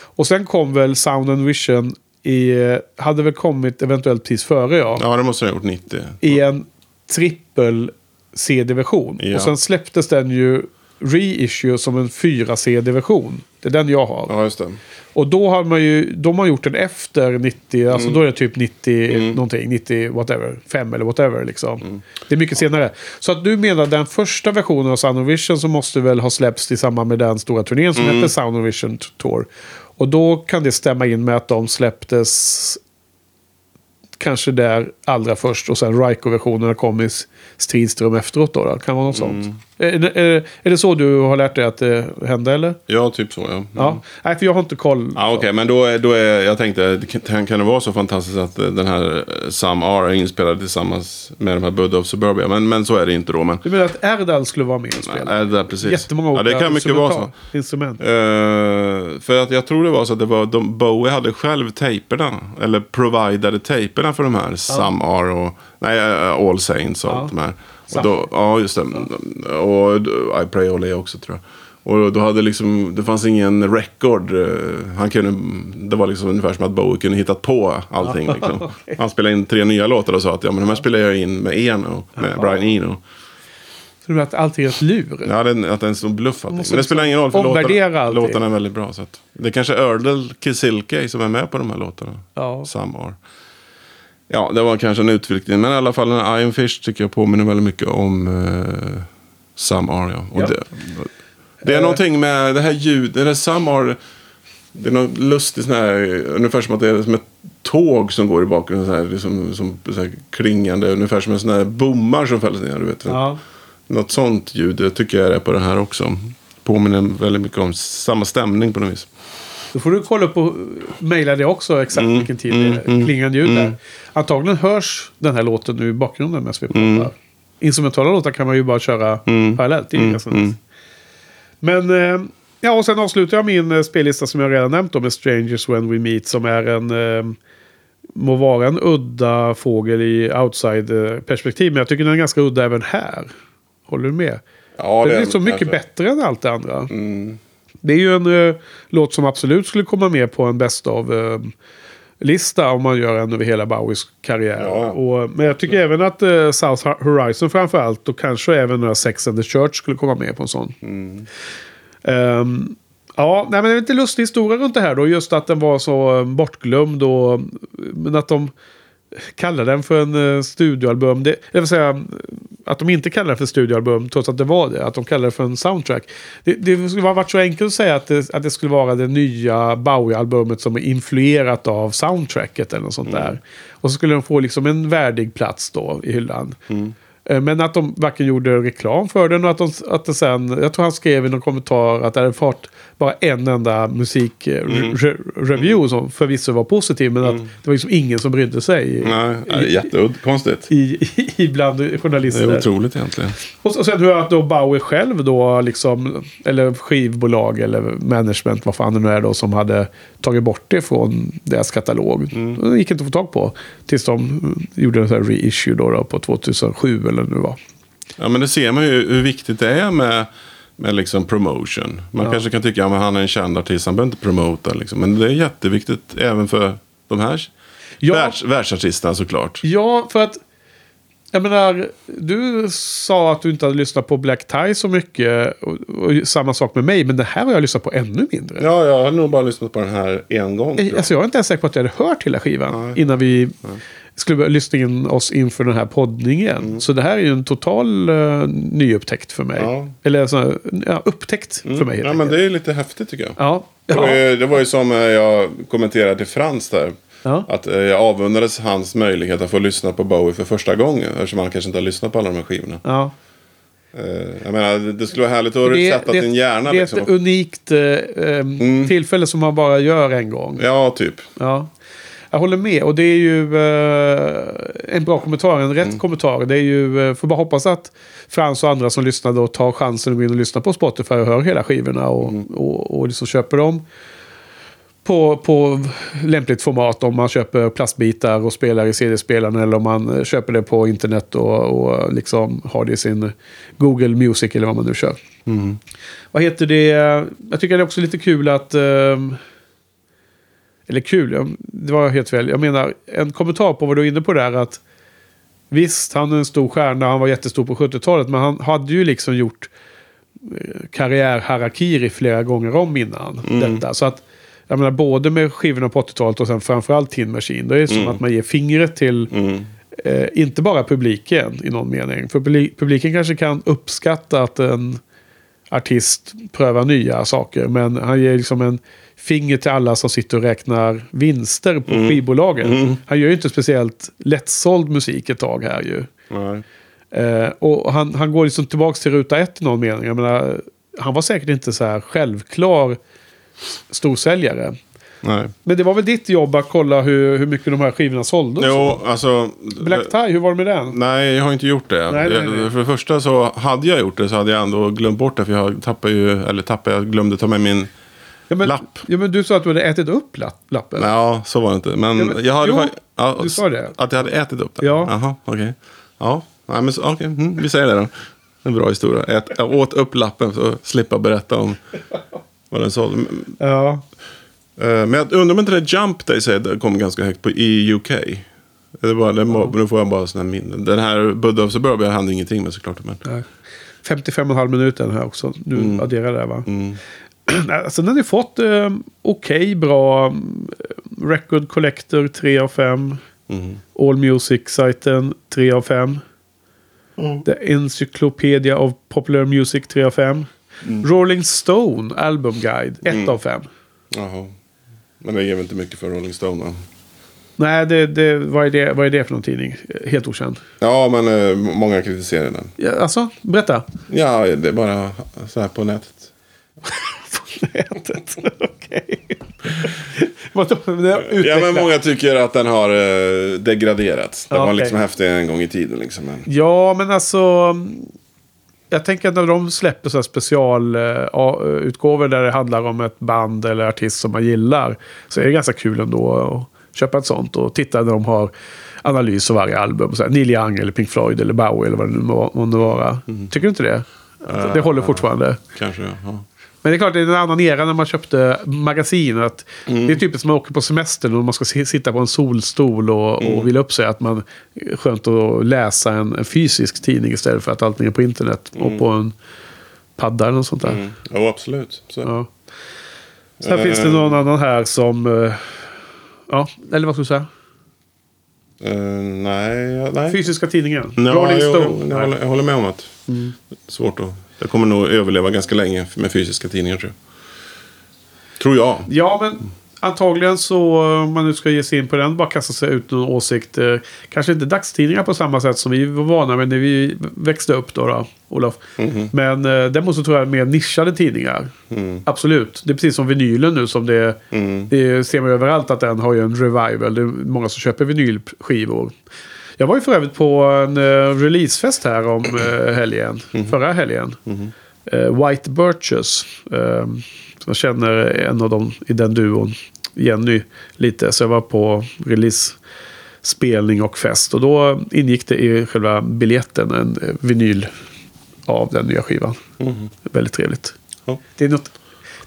Och sen kom väl Sound and Vision i... Hade väl kommit eventuellt precis före ja. Ja, det måste ha gjort 90. I en trippel CD-version. Ja. Och sen släpptes den ju reissue som en 4 CD-version. Det är den jag har. Ja, just det. Och då har man ju då har man gjort den efter 90, alltså då är det typ 90 någonting, 90 whatever, 5 eller whatever liksom. Det är mycket senare. Så att du menar den första versionen av Sound of Vision som måste väl ha släppts i samband med den stora turnén som hette Sound of Vision Tour. Och då kan det stämma in med att de släpptes kanske där allra först och sen Ryko-versionerna kom i Stridström efteråt då, då. Kan vara något sånt. Är, det- är, är det så du har lärt dig att det hände eller? Ja, typ så ja. Ja. Nej, för jag har inte koll. Ja, Okej, men då är, då är, jag tänkte, kan, kan det vara så fantastiskt att eh, den här eh, Sam R är inspelad tillsammans med de här Buddha of Suburbia? Men, men så är det inte då. Men, Du menar att Erdal skulle vara med och spela? Är precis. Jättemånga Ja, olika det kan mycket vara så. instrument. Eh, för att jag tror det var så att det var de, Bowie hade själv tejperna. Eller providade tejperna för de här. Sam R och nej, eh, All Saints och Ja. allt de här. Och då, ja, just det. Och I Pray All också tror jag. Och då hade liksom, det fanns ingen record. eh, Han kunde, det var liksom ungefär som att Bowie kunde hittat på allting. Liksom. okej. Han spelade in tre nya låtar och sa att ja, men de här spelar jag in med Eno, med Brian Eno. Så du menar att allting är ett lur? Ja, den, att den är så bluff allting. Men det spelar ingen roll för låtarna, låtarna är väldigt bra. Så att, det är kanske Erdal Kisilke som är med på de här låtarna. Ja. Sam har. Ja, det var kanske en utvikning. Men i alla fall en Iron Fish tycker jag påminner väldigt mycket om uh, Sam R. Ja. Och Ja. Det, det är Eh. någonting med det här ljudet. Det är Sam R. Det är något lustigt sån här, ungefär som att det är som ett tåg som går i bakgrunden. Så här, liksom, som, så här klingande, ungefär som en sån här bommar som fälls ner. Du vet. Ja. Något sånt ljud det tycker jag är på den här också. Påminner väldigt mycket om samma stämning på något vis. Då får du kolla upp och mejla det också exakt Mm, vilken tid det är. klingande ljud där. Antagligen hörs den här låten nu i bakgrunden medan vi pratar. Mm. Instrumentala låtar kan man ju bara köra parallellt. Det är ganska nice. Men eh, ja, och sen avslutar jag min eh, spellista som jag redan nämnt då med Strangers When We Meet som är en eh, må vara en udda fågel i outside-perspektiv. Men jag tycker den är ganska udda även här. Håller du med? Ja, den är så mycket bättre än allt det andra. Det är ju en eh, låt som absolut skulle komma med på en bäst av eh, lista om man gör en över hela Bowies karriär. Ja. Och, men jag tycker även att eh, South Horizon framförallt och kanske även några Sex and the Church skulle komma med på en sån. Ehm, ja, nej, men det är lite lustig historia runt det här då. Just att den var så eh, bortglömd och men att de kallar den för en uh, studioalbum. Det, det vill säga att de inte kallar det för studioalbum trots att det var det. Att de kallar det för en soundtrack. Det, det skulle ha varit så enkelt att säga att det, att det skulle vara det nya Bowie-albumet som är influerat av soundtracket eller något sånt där. Och så skulle de få liksom en värdig plats då i hyllan. Eh, Men att de varken gjorde reklam för den och att, de, att det sen, jag tror han skrev i någon kommentar att det hade fått bara en enda musikreview som förvisso var positiv men att det var liksom ingen som brydde sig. Nej, det är jättekonstigt. I, i, i bland Det journalister. är otroligt egentligen. Och så- sen hur att då Bauer själv då liksom, eller skivbolag eller management, vad fan det nu är då, som hade tagit bort det från deras katalog. Det gick inte att få tag på. Tills de mm, gjorde en sån här reissue då, då på 2007 eller nu var. Ja, men det ser man ju hur viktigt det är med, med liksom promotion. Man kanske kan tycka att ja, han är en känd artist, han behöver inte promota. Liksom. Men det är jätteviktigt även för de här Ja. världs, världsartisterna såklart. Ja, för att jag menar, du sa att du inte hade lyssnat på Black Tie så mycket. Och, och samma sak med mig, men det här har jag lyssnat på ännu mindre. Ja, jag har nog bara lyssnat på den här en gång. jag. Alltså jag är inte ens säker på att jag hade hört hela skivan Nej. innan vi skulle lyssna in oss inför den här poddningen. Mm. Så det här är ju en total uh, nyupptäckt för mig. Ja. Eller så, ja, upptäckt för mig. Ja, men det är lite häftigt tycker jag. ja. Det, var ju, det var ju som eh, jag kommenterade till Frans där. Ja. Att eh, jag avundades hans möjlighet att få lyssna på Bowie för första gången. Eftersom han kanske inte har lyssnat på alla de här skivorna. Ja. Jag menar, det- skulle vara härligt att Det, sätta det, din hjärna det är liksom. ett unikt eh, eh, tillfälle som man bara gör en gång. Ja, typ. Ja. Jag håller med. Och det är ju eh, en bra kommentar, en rätt kommentar. Det är ju, eh, får bara hoppas att Frans och andra som lyssnar då tar chansen att gå in och lyssna på Spotify och hör hela skivorna och, och, och liksom köper dem på, på lämpligt format. Om man köper plastbitar och spelar i CD-spelaren eller om man eh, köper det på internet och, och liksom har det i sin Google Music eller vad man nu kör. Vad heter det? Jag tycker det är också lite kul att... ehm, eller kul, det var helt fel. Jag menar, en kommentar på vad du är inne på där att visst, han är en stor stjärna, han var jättestor på 70-talet, men han hade ju liksom gjort eh, karriär harakiri flera gånger om innan detta. Så att, jag menar, både med skivorna på 80-talet och sen framförallt Tin Machine, det är som att man ger fingret till eh, inte bara publiken i någon mening. För publi- publiken kanske kan uppskatta att en artist prövar nya saker. Men han ger liksom en finger till alla som sitter och räknar vinster på skivbolagen. Han gör ju inte speciellt lättsåld musik ett tag här ju. Eh, och han, han går liksom tillbaka till ruta ett i någon mening. Jag menar, han var säkert inte så här självklar storsäljare. Nej. Men det var väl ditt jobb att kolla hur, hur mycket de här skivorna sålde? Jo, alltså... Black Tie, hur var det med den? Nej, jag har inte gjort det. Nej, nej, nej. För det första så hade jag gjort det så hade jag ändå glömt bort det. För jag tappade ju, eller tappade, jag glömde ta med min... Ja, men, Lapp. Ja, men du sa att du hade ätit upp lapp, lappen. Ja, så var det inte. Men, Ja, men- jag hade jo, ja, du sa det. Att jag hade ätit upp den? Ja. Jaha, okej. Ja, nej, men okej. Mm, vi säger det då. En bra historia. Ät, jag åt upp lappen för att slippa berätta om vad den sålde. Ja. Eh, Men jag undrar om inte det Jump Day säger kom ganska högt på i UK. Det var, det var, Nu får jag bara sådana minnen. Den här Bud of Suburbia hade ingenting med såklart. Men, Nej. 55,5 minuter här också. Nu Mm. adderar det va? alltså den har ju fått eh, okej, bra eh, Record Collector 3 av 5. Mm. All Music-sajten 3 av 5. The Encyclopedia of Popular Music 3 av 5. Mm. Rolling Stone Album Guide 1 av 5. Jaha. Men det ger väl inte mycket för Rolling Stone va? Nej, det, det, vad, är det, vad är det för någon tidning? Helt okänd. Ja, men eh, många kritiserar den. Ja, alltså, berätta. Ja, det är bara så här på nätet. På nätet. Okej. Ja, men många tycker att den har eh, degraderats. Den Ja, var liksom häftig en gång i tiden. Liksom. Ja, men alltså... Jag tänker att när de släpper så specialutgåvor där det handlar om ett band eller artist som man gillar. Så är det ganska kul ändå att köpa ett sånt och titta när de har analys av varje album. Så här, Neil Young eller Pink Floyd eller Bowie eller vad det nu må- månde vara. Tycker du inte det? Att det håller fortfarande. kanske, ja. Men det är klart, det är en annan era när man köpte magasinet. Det är typiskt som man åker på semester och man ska si- sitta på en solstol och, och vila upp sig. Att man skönt att läsa en, en fysisk tidning istället för att allting är på internet. Och på en padda eller något sånt där. Mm. Jo, absolut. Så. Ja. Sen finns det någon annan här som... eh, Ja, eller vad ska du säga? Eh, nej, nej. Fysiska tidningen. Ja, Rolling Stone. jag, håller, jag håller med om att Mm. det är svårt att... Det kommer nog överleva ganska länge med fysiska tidningar tror jag. Tror jag. Ja, men antagligen så om man nu ska ge sig in på den, bara kasta sig ut någon åsikt. Eh, kanske inte dagstidningar på samma sätt som vi var vana med när vi växte upp då, då Olof. Mhm. Men eh, däremot så tror jag mer nischade tidningar. Mm. Absolut. Det är precis som vinylen nu som det, Mm. det ser man överallt att den har ju en revival. Det är många som köper vinylskivor. Jag var ju för övrigt på en uh, releasefest här om eh, helgen. Mhm. Förra helgen. Eh, White Birches. Uh, jag känner en av dem i den duon. Jenny lite. Så jag var på release-spelning och fest. Och då ingick det i själva biljetten en eh, vinyl av den nya skivan. Väldigt trevligt. Ja. Det är något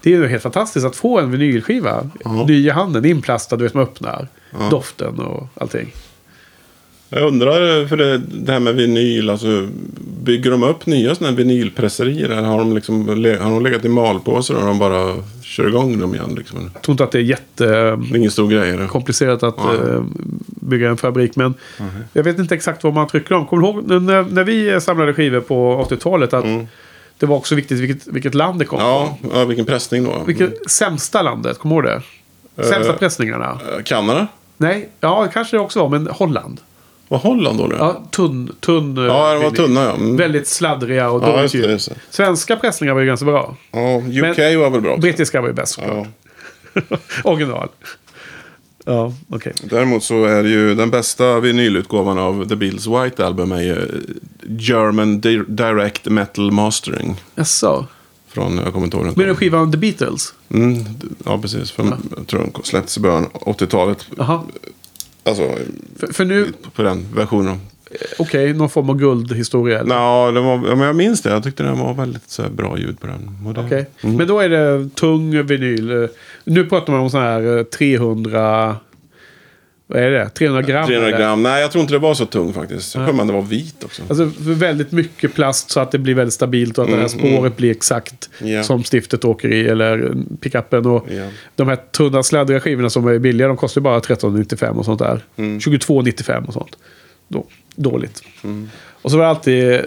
det är ju helt fantastiskt att få en vinylskiva. Ja. Ny i handen, inplastad, du vet man öppnar. Doften och allting. Jag undrar, för det, det här med vinyl, alltså, bygger de upp nya sådana här vinylpresserier? Eller har de, liksom, har de legat i malpåsar och de bara kör igång dem igen? Liksom? Jag tror inte att det är jättekomplicerat Det är ingen stor grej. är det? att Nej. eh, bygga en fabrik. Men jag vet inte exakt vad man trycker om. Kommer du ihåg när, när vi samlade skivor på 80-talet att det var också viktigt vilket, vilket land det kom Mm. Ja, ja, vilken pressning då? Vilket sämsta landet, kommer du ihåg det? Sämsta Eh, pressningarna. Kanada? Nej, ja kanske det också var, men Holland. Var Holland då? Ja, Ja, tunn, tunn. eh, ja det var vinyl. tunna ja. Mm. Väldigt sladdriga och Ja, just det, ljud. just det. Svenska pressningar var ju ganska bra. Ja, UK Men- var väl bra också. Brittiska var ju bäst såklart. Ja. Original. Ja, okej. Däremot så är ju den bästa vinylutgåvan av The Beatles White Album är ju German Di- Direct Metal Mastering. Jaså? Från, jag kommer inte ihåg den. Menar du skivan The Beatles? Mm, ja, precis. För, Jag tror den släpptes i början av 80-talet. Alltså, För, för nu, på den versionen. okej, någon form av guldhistoria. eller? Nå, det var, ja, men jag minns det. Jag tyckte det var väldigt så här, bra ljud på den. Och det, Okej. Men då är det tung vinyl. Nu pratar man om sån här eh, 300... Vad är det? 300 gram? 300 eller? gram. Nej, jag tror inte det var så tung faktiskt. Jag kommer att det var vit också. Alltså väldigt mycket plast så att det blir väldigt stabilt och att det här spåret blir exakt Mm, Ja. som stiftet åker i eller pickuppen. Och Ja. De här tunna sladdriga skivorna som är billiga de kostar bara 13,95 och sånt där. Mm. 22,95 och sånt. Då, dåligt. Mm. Och så var det alltid...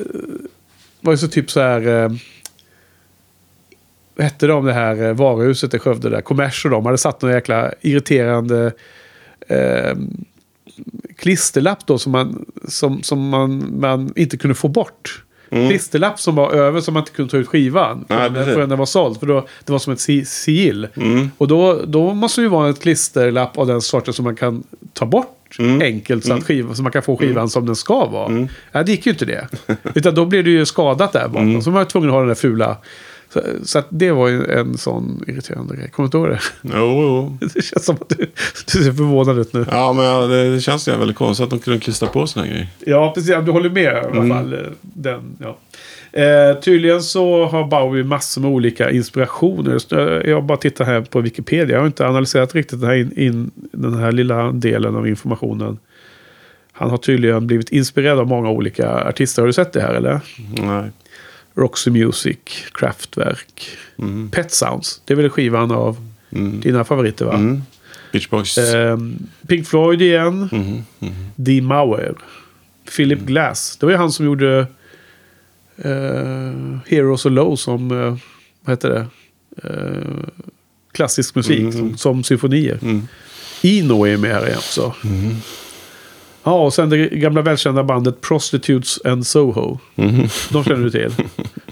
var ju så typ så här... Eh, vad hette de det här eh, varuhuset i Skövde där? Kommers och de hade satt någon jäkla irriterande eh, klisterlapp då som man, som, som man, man inte kunde få bort. Klisterlapp som var över som man inte kunde ta ut skivan. Nej, förrän, den var såld. För då, det var som ett si- sigill. Mm. Och då, då måste det ju vara ett klisterlapp av den sorten som man kan ta bort Mm. enkelt. Så, att skiva, så man kan få skivan som den ska vara. Ja, det gick ju inte det. Utan då blev det ju skadat där bakom. Mm. Så man var tvungen att ha den där fula. Så, så det var ju en sån irriterande grej. Kommer du ihåg det? Jo, jo. Det känns som att du, du ser förvånad ut nu. Ja, men ja, det känns ju väldigt konstigt att de kunde klistra på såna grejer. Ja, precis. Du håller med i alla Mm. fall. eh, Den, ja. eh, tydligen så har Bowie massor med olika inspirationer. Eh, Jag bara tittar här på Wikipedia. Jag har inte analyserat riktigt den här, in, in, den här lilla delen av informationen. Han har tydligen blivit inspirerad av många olika artister. Har du sett det här eller? Nej. Roxy Music, Kraftwerk, Mm. Pet Sounds. Det är väl skivan av dina favoriter va? Mm. Beach Boys. Ehm, Pink Floyd igen. Mhm, mhm. Dee Mauer. Philip Glass. Det var ju han som gjorde eh, Heroes och Low som, uh, vad heter det? Eh, klassisk musik som, som symfonier. Mm. Ino är med här igen också. Ja, och sen det gamla välkända bandet Prostitutes and Soho. Mhm. De känner du till.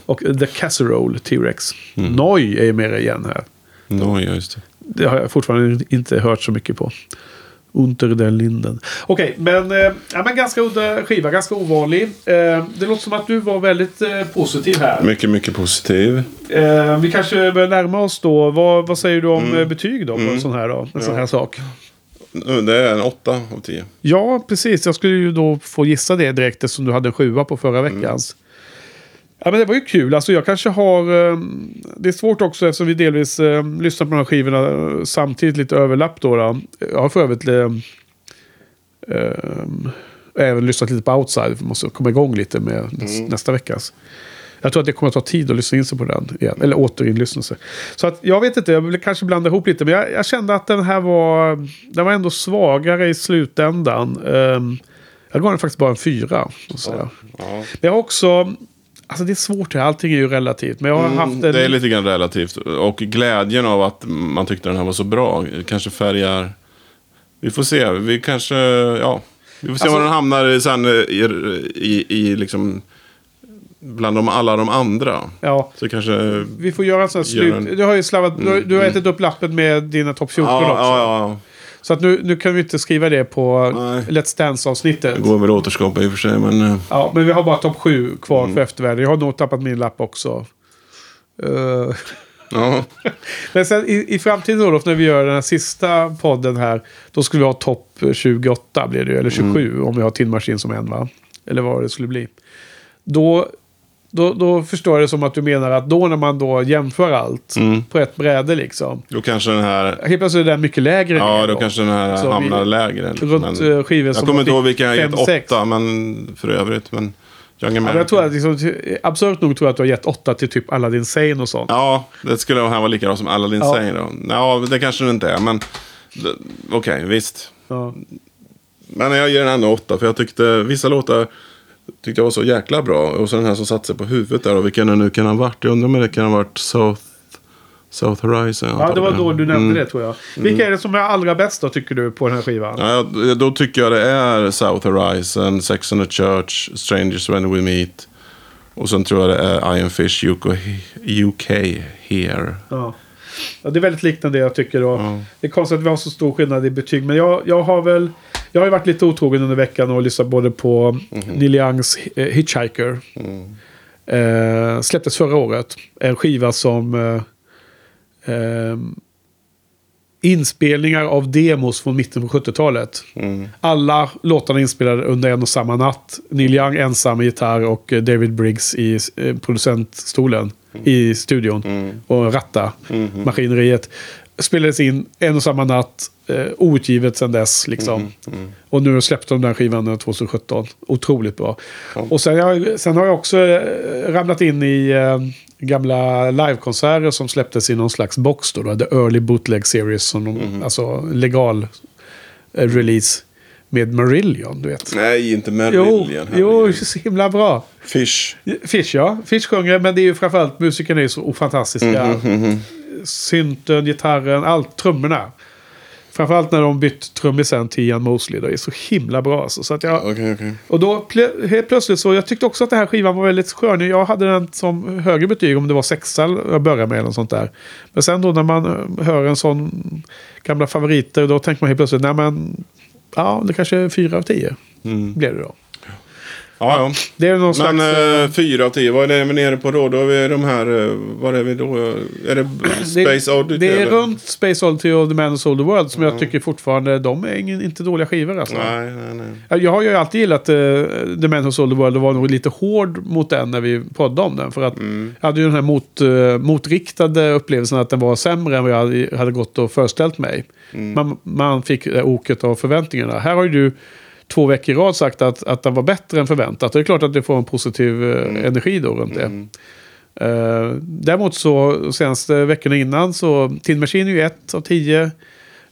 Och The Casserole T-Rex. Mm. Noi är med igen här. Oj, ja, just det. Det har jag fortfarande inte hört så mycket på. Unter den linden. Okej, men, eh, ja, men ganska udda skiva, ganska ovanlig. Eh, det låter som att du var väldigt eh, positiv här. Mycket, mycket positiv. Eh, vi kanske börjar närma oss då. Vad, vad säger du om eh, betyg då på en sån här, då? En sån här sak? Det är en åtta av tio. Ja, precis. Jag skulle ju då få gissa det direkt eftersom du hade en sjua på förra veckans. Ja, men det var ju kul. Alltså jag kanske har... eh, Det är svårt också eftersom vi delvis eh, lyssnar på de här skivorna eh, samtidigt. Lite överlapp då. då. Jag har för övrigt eh, eh, även lyssnat lite på Outside. Vi måste komma igång lite med näs, nästa veckas. Jag tror att det kommer att ta tid att lyssna in sig på den igen. Eller återinlyssna sig. Så att jag vet inte, jag vill kanske blanda ihop lite. Men jag, jag kände att den här var... Den var ändå svagare i slutändan. Um, jag gav den faktiskt bara en fyra. säga. Ja. Men jag har också... Alltså det är svårt, allting är ju relativt. Men jag har haft en... Mm, Det är lite grann relativt. Och glädjen av att man tyckte den här var så bra kanske färgar... Vi får se. Vi kanske... Ja. Vi får se Alltså- var den hamnar sen i, i, i liksom... Bland de, alla de andra. Ja, Så kanske... vi får göra en sån här slut... en- Du har ju slarvat... Du, har- du har ätit upp lappen med dina topp 14 Ja, också. ja, ja. Så att nu, nu kan vi inte skriva det på Nej. Let's Dance-avsnittet. Det går väl att återskapa i och för sig, men... eh, Ja, men vi har bara topp 7 kvar Mm. för eftervärlden. Jag har nog tappat min lapp också. Eh, Ja. men sen i, i framtiden Olof, när vi gör den här sista podden här. Då skulle vi ha topp 28 blir det ju, Eller 27 Mm. om vi har Tin Machine som en va? Eller vad det skulle bli. Då, då, då förstår jag det som att du menar att då när man då jämför allt Mm. på ett bräde liksom. Då kanske den här... Helt plötsligt är den mycket lägre. Ja, ner då kanske den här Så vi- hamnar lägre. Runt Men- eh, skivor Jag som kommer inte ihåg vilka jag gett åtta, men för övrigt. Men Young Ja, jag tror att liksom, absurt nog tror jag att du har gett åtta till typ Aladdin Sane och sånt. Ja, det skulle här vara lika bra som Aladdin Ja. säger då. Ja, det kanske det inte är, men okej, visst. Ja. Men jag ger den ändå åtta, för jag tyckte vissa låtar tyckte jag var så jäkla bra. Och så den här som satte sig på huvudet där, och vilken det nu kan ha varit. Jag undrar om det kan ha varit South, South Horizon. Ja, det var då du nämnde Mm. det tror jag. Vilka är det som är allra bäst då tycker du på den här skivan? Ja, då tycker jag det är South Horizon, Sex and the Church, Strangers When We Meet. Och sen tror jag det är Iron Fish UK, UK Here. Ja. Ja, det är väldigt liknande jag tycker. Och Ja. Det är konstigt att vi har så stor skillnad i betyg. Men jag, jag har väl... Jag har ju varit lite otrogen under veckan och lyssnat både på Mhm. Neil Youngs eh, Hitchhiker. Mm. Eh, släpptes förra året. En skiva som... Eh, eh, inspelningar av demos från mitten på 70-talet. Mm. Alla låtarna inspelade under en och samma natt. Neil Young ensam med gitarr och eh, David Briggs i eh, producentstolen i studion. Mm. Och ratta Mhm. maskineriet. Spelades in en och samma natt. Eh, outgivet sedan dess liksom. Mm. Och nu släppte de den skivan eh, 2017. Otroligt bra. Och sen, jag, sen har jag också eh, ramlat in i gamla livekonserter som släpptes i någon slags box. Då, då, The Early Bootleg Series. Som de, Mhm. Alltså legal eh, release. Med Marillion, du vet. Nej, inte Jo, Marillion. jo, herregud. så himla bra. Fish. Fish, ja. Fish sjunger, men det är ju framförallt musiken är ju så fantastiska. Mhm, Synten, gitarren, allt, trummorna. Framförallt när de bytt trummisen till Ian Mosley. Det är så himla bra alltså. Så att jag, Okej, okej. och då plö- helt plötsligt så, jag tyckte också att den här skivan var väldigt skön. Jag hade den som högre betyg om det var sexa jag började med eller något sånt där. Men sen då när man eh, hör en sån gamla favoriter, då tänker man helt plötsligt, nej men, ja det kanske är fyra av tio. Mm. Blev det då. Ja, ja. Det är någon slags... Men eh, eh, fyra av tio, vad är vi nere på då? Då är vi de här, eh, vad är vi då? Är det Space Oddity? Det är eller? runt Space Oddity och The Man Who Sold the World som jag tycker fortfarande, de är ingen, inte dåliga skivor alltså. Nej, nej, nej. Jag- har ju alltid gillat uh, The Man Who Sold the World och var nog lite hård mot den när vi poddade om den. För att Mm. jag hade ju den här mot, eh, motriktade upplevelsen att den var sämre än vad jag hade, hade gått och föreställt mig. Mm. Man, man fick det oket av förväntningarna. Här har ju du två veckor i rad sagt att, att den var bättre än förväntat. Det är klart att du får en positiv eh, energi då runt det. Mm. Uh, däremot så senaste veckorna innan så Tin Machine är ju ett av tio.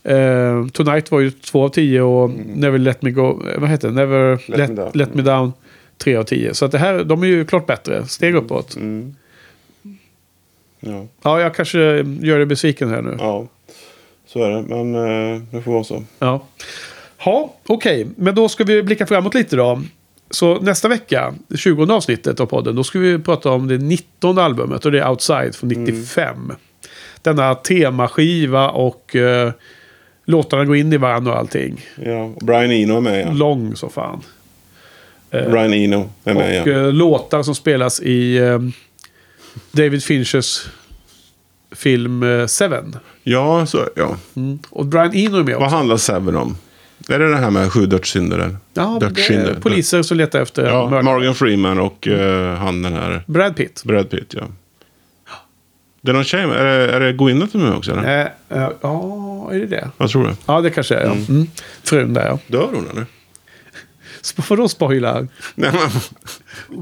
Eh, Tonight var ju två av tio och Never Let Me Go, vad heter det? Never Let, Let Me Down. Let Me Down tre av tio. Så att det här, de är ju klart bättre, steg uppåt. Mm. Ja, Ja, jag kanske gör dig besviken här nu. ja, så är det. Men eh, det får vara så. Ja, ja okej. Men då ska vi blicka framåt lite då. Så nästa vecka, det 20 avsnittet av podden, då ska vi prata om det 19 albumet och det är Outside från 95. Denna temaskiva och eh, låtarna går in i varandra och allting. Ja, och Brian Eno är med ja. Lång så fan. Eh, Brian Eno är med och ja. eh, låtar som spelas i eh, David Finchers film eh, Seven. Ja, så, ja. Mm. Och Brian Eno är med Vad också. handlar Seven om? Är det det här med sju dödssynder? Ja, Dödssynder. är poliser som letar efter Ja, mördare. Morgan Freeman och eh, han den här Brad Pitt. Brad Pitt, ja. Det är någon tjej. Är det, är det Gwyneth med också? Eller? Eh, eh, Ja, är det det? Jag tror det. Ja, det kanske är ja. Mm. Frun där ja. Dör hon eller? Vadå? Nej, men...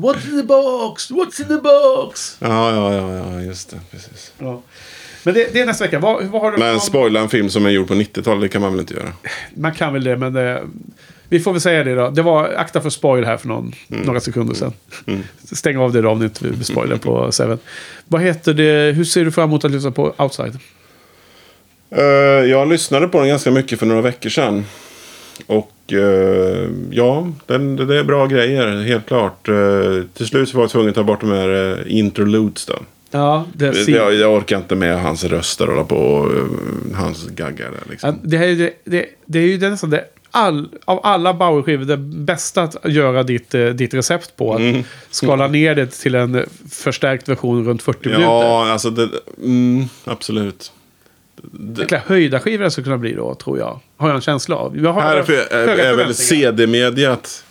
What's in the box? What's in the box? Ja, ja, ja, ja, just det. Precis. Ja. Men det, det är nästa vecka. Vad, vad har du, Men spoila en film som är gjord på 90-talet, det kan man väl inte göra? Man kan väl det, men det, vi får väl säga det då. Det var akta för spoil här för någon, Mm. några sekunder sedan. Stäng av det då om ni inte vill bli spoiler på Seven. Vad heter det? Hur ser du fram emot att lyssna på Outside? Eh, jag lyssnade på den ganska mycket för några veckor sedan. Och eh, ja, den, det det är bra grejer, helt klart. Uh, till slut så var jag tvungen att ta bort de här uh, interludes då. Ja, det, jag, jag orkar inte med hans röster hålla på och uh, hans gaggar där liksom. det, här är, ju det, det, det är ju det nästan det all, av alla Bauer-skivor det bästa att göra ditt, eh, ditt recept på. Att Mm. skala ner det till en förstärkt version runt 40 minuter. Ja, alltså det, mm, absolut. Jäkla höjda skivor det skulle kunna bli då, tror jag. Har jag en känsla av. Jag har Här är, för, väl förväntningar. CD-mediet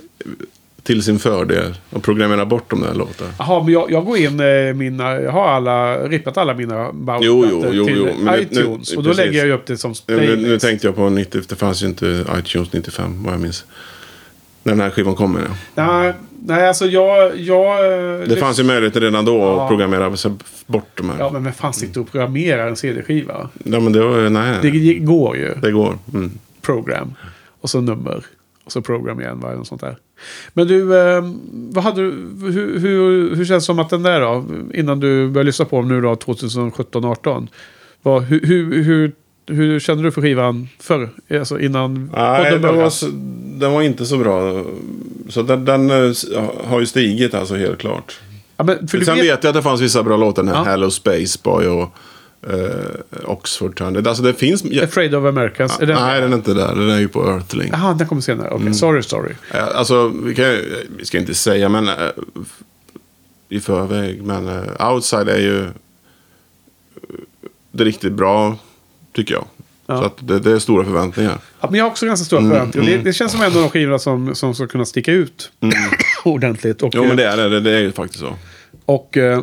till sin fördel. Och programmera bort de där låtarna. Jaha, men jag, jag går in eh, mina... Jag har alla, rippat alla mina bauer Jo, jo, jo, till jo, nu- iTunes. nu- och då precis. lägger jag upp det som playlist. nu, nu tänkte jag på 90, det fanns ju inte iTunes 95 vad jag minns. När den här skivan kommer. Ja. Nej, nej, alltså jag... jag eh, Det fanns ju möjligheter redan då Ja. att programmera bort de här. Ja, Ja, men vem fan sitter och programmerar en CD-skiva? men det var nej. Det Det, går ju. går. Mm. program. Och så nummer. Och så program igen. Va? Något sånt där. Men du, eh, vad hade du, hur, hur, hur känns det som att den där då? Innan du började lyssna på dem nu då 2017-18. Vad, hur, hur, hur, hur kände du för skivan förr? Alltså innan Nej, den var, så, den var inte så bra. Så den, den eh, har ju stigit alltså helt klart. Ja, men, Sen vet, vet jag att det fanns vissa bra låtar. Den här Ja. Hello Space Boy och eh, Oxford Thunder. Alltså det finns... Ja, Afraid of Americans. Är den, nej, den är inte där. Den är ju på Earthling. Jaha, den kommer senare. Okej, Mm. sorry, sorry. Alltså, vi, kan, vi ska inte säga men eh, i förväg. Men eh, Outside är ju eh, det är riktigt bra, tycker jag. Ja. Så att det, det är stora förväntningar. Ja, men jag har också ganska stora förväntningar. Det, det känns som en av de skivorna som, som ska kunna sticka ut ordentligt. Och, Jo, men det är det. Det är ju faktiskt så. och eh,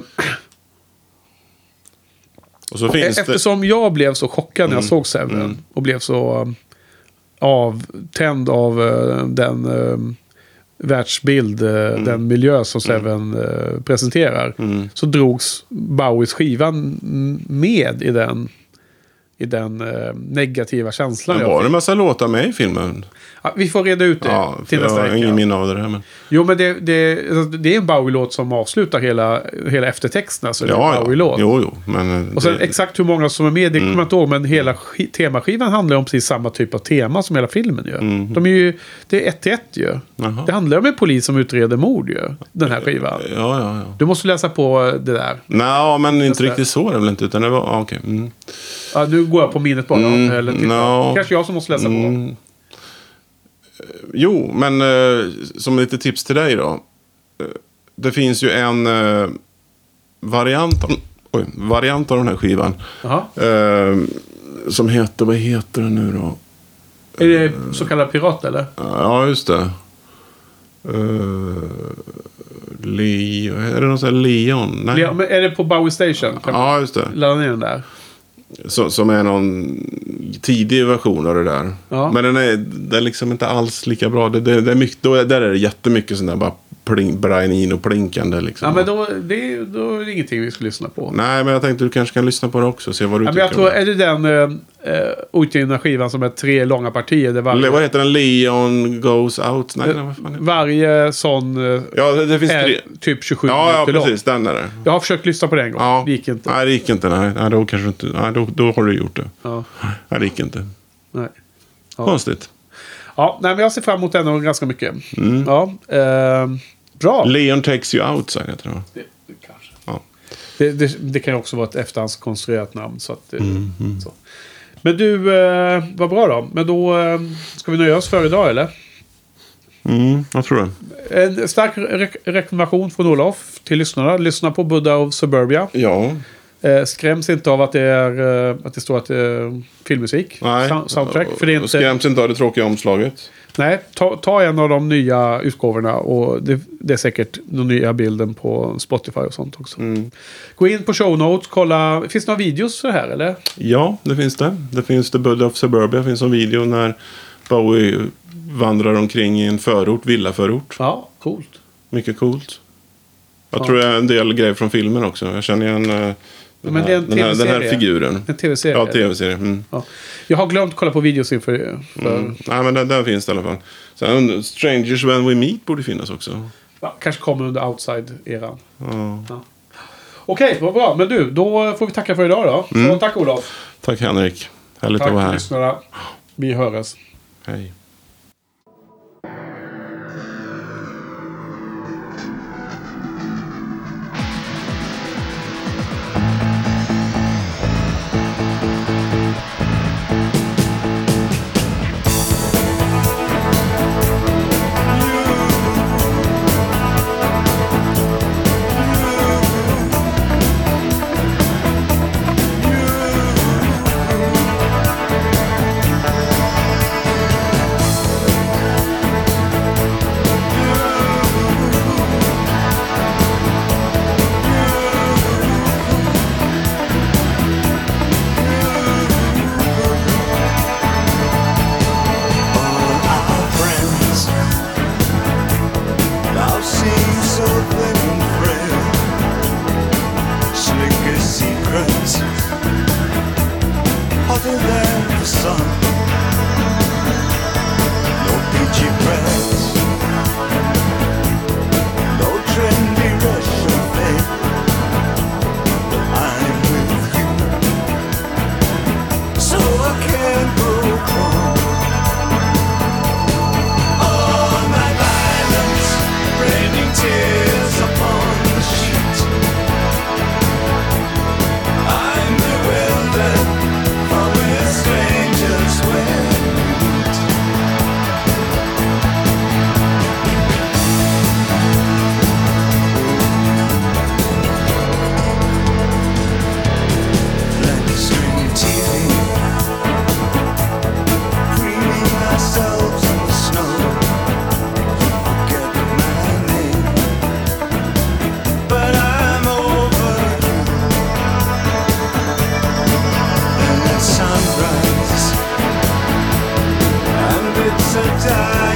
Det... E- Eftersom jag blev så chockad när jag såg Seven och blev så um, avtänd av uh, den um, världsbild, uh, den miljö som Seven uh, presenterar. Så drogs Bowies skivan mm, med i den, i den uh, negativa känslan. Men var det en massa låtar med i filmen? Ja, vi får reda ut det Ja, till jag nästa har vecka. ingen minne av det här. Men... Jo, men det, det, alltså, det är en Bowie-låt som avslutar hela, hela eftertexten. Så det är Ja, en. Bowie-låt. Jo, jo. Men eh, Och sen det, exakt hur många som är med, det kommer jag inte ihåg. Men hela sk- temaskivan handlar om precis samma typ av tema som hela filmen gör. De är ju, det är ett till ett ju. Jaha. Det handlar om en polis som utreder mord ju. Den här skivan. ja, ja, ja. Du måste läsa på det där. Nej, men inte det. riktigt så är det väl inte. Utan det var... ah, Okej. Mm. Ja, nu går jag på minnet bara. Mm, eller no. Kanske jag som måste läsa på. Mm. Jo, men eh, som lite tips till dig då. Eh, det finns ju en eh, variant, av, oj, variant av den här skivan. Eh, som heter, vad heter den nu då? Är det så kallad pirat eller? Ja, just det. Uh, Leo, är det någon sån här Leon? Nej. Ja, men är det på Bowie Station? Kan Ja, just det. ladda ner den där? Som, som är någon tidig version av det där. Ja. Men den är, den är liksom inte alls lika bra. Det, det, det är mycket, då är, där är det jättemycket sånt där bara pling, Brian Eno plinkande liksom. Ja, men då, det, då är det ingenting vi ska lyssna på. Nej, men jag tänkte du kanske kan lyssna på det också se vad du Ja, men tycker. jag tror, är det den uh, uh, outgivna skivan som är tre långa partier? Där det. varje, Vad heter den? Leon Goes Out? Nej, det? varje sån uh, Ja, det, finns är tre. typ 27 Ja, ja, minuter lång. precis. Den är det. Jag har försökt lyssna på det en gång. Ja. Det gick inte. Nej, det gick inte. Nej, nej då kanske inte... Nej, då, då har du gjort det. Ja, Nej, det gick inte. nej. Ja. Konstigt. Ja, nej, men jag ser fram emot den ganska mycket. Mm. Ja, eh, bra. Leon Takes You Outside heter det? Det, det, kanske. Ja. Det, det, det kan ju också vara ett efterhandskonstruerat namn. Så att, Mm, Så. Men du, eh, vad bra då. Men då eh, ska vi nöja oss för idag eller? Mm, jag tror det. En stark re rekommendation från Olof till lyssnarna. Lyssna på Buddha of Suburbia. Ja. Eh, skräms inte av att det, är, eh, att det står att det är filmmusik. Nej. Sound- Soundtrack. För det inte, Skräms inte av det tråkiga omslaget. Nej, ta, ta en av de nya utgåvorna och det, det är säkert den nya bilden på Spotify och sånt också. Mm. Gå in på show notes, kolla. Finns det några videos för det här eller? Ja, det finns det. Det finns The Bud of Suburbia. Det finns en video när Bowie vandrar omkring i en förort, villaförort. Ja, coolt. Mycket coolt. Jag Ja. tror det är en del grejer från filmen också. Jag känner igen eh, den, här, en den, här, den här figuren. En tv-serie. Ja, tv-serie. Mm. Ja. Jag har glömt kolla på videos inför... För, Mm. Nej, men den, den finns det i alla fall. Sen, Strangers When We Meet borde finnas också. ja, kanske kommer under outside-eran. Ja. Okej, vad bra. Men du, då får vi tacka för idag då. Så tack Olof. Tack Henrik. Härligt Tack att vara här. lyssnarna. Vi hörs. Hej. to Sometimes.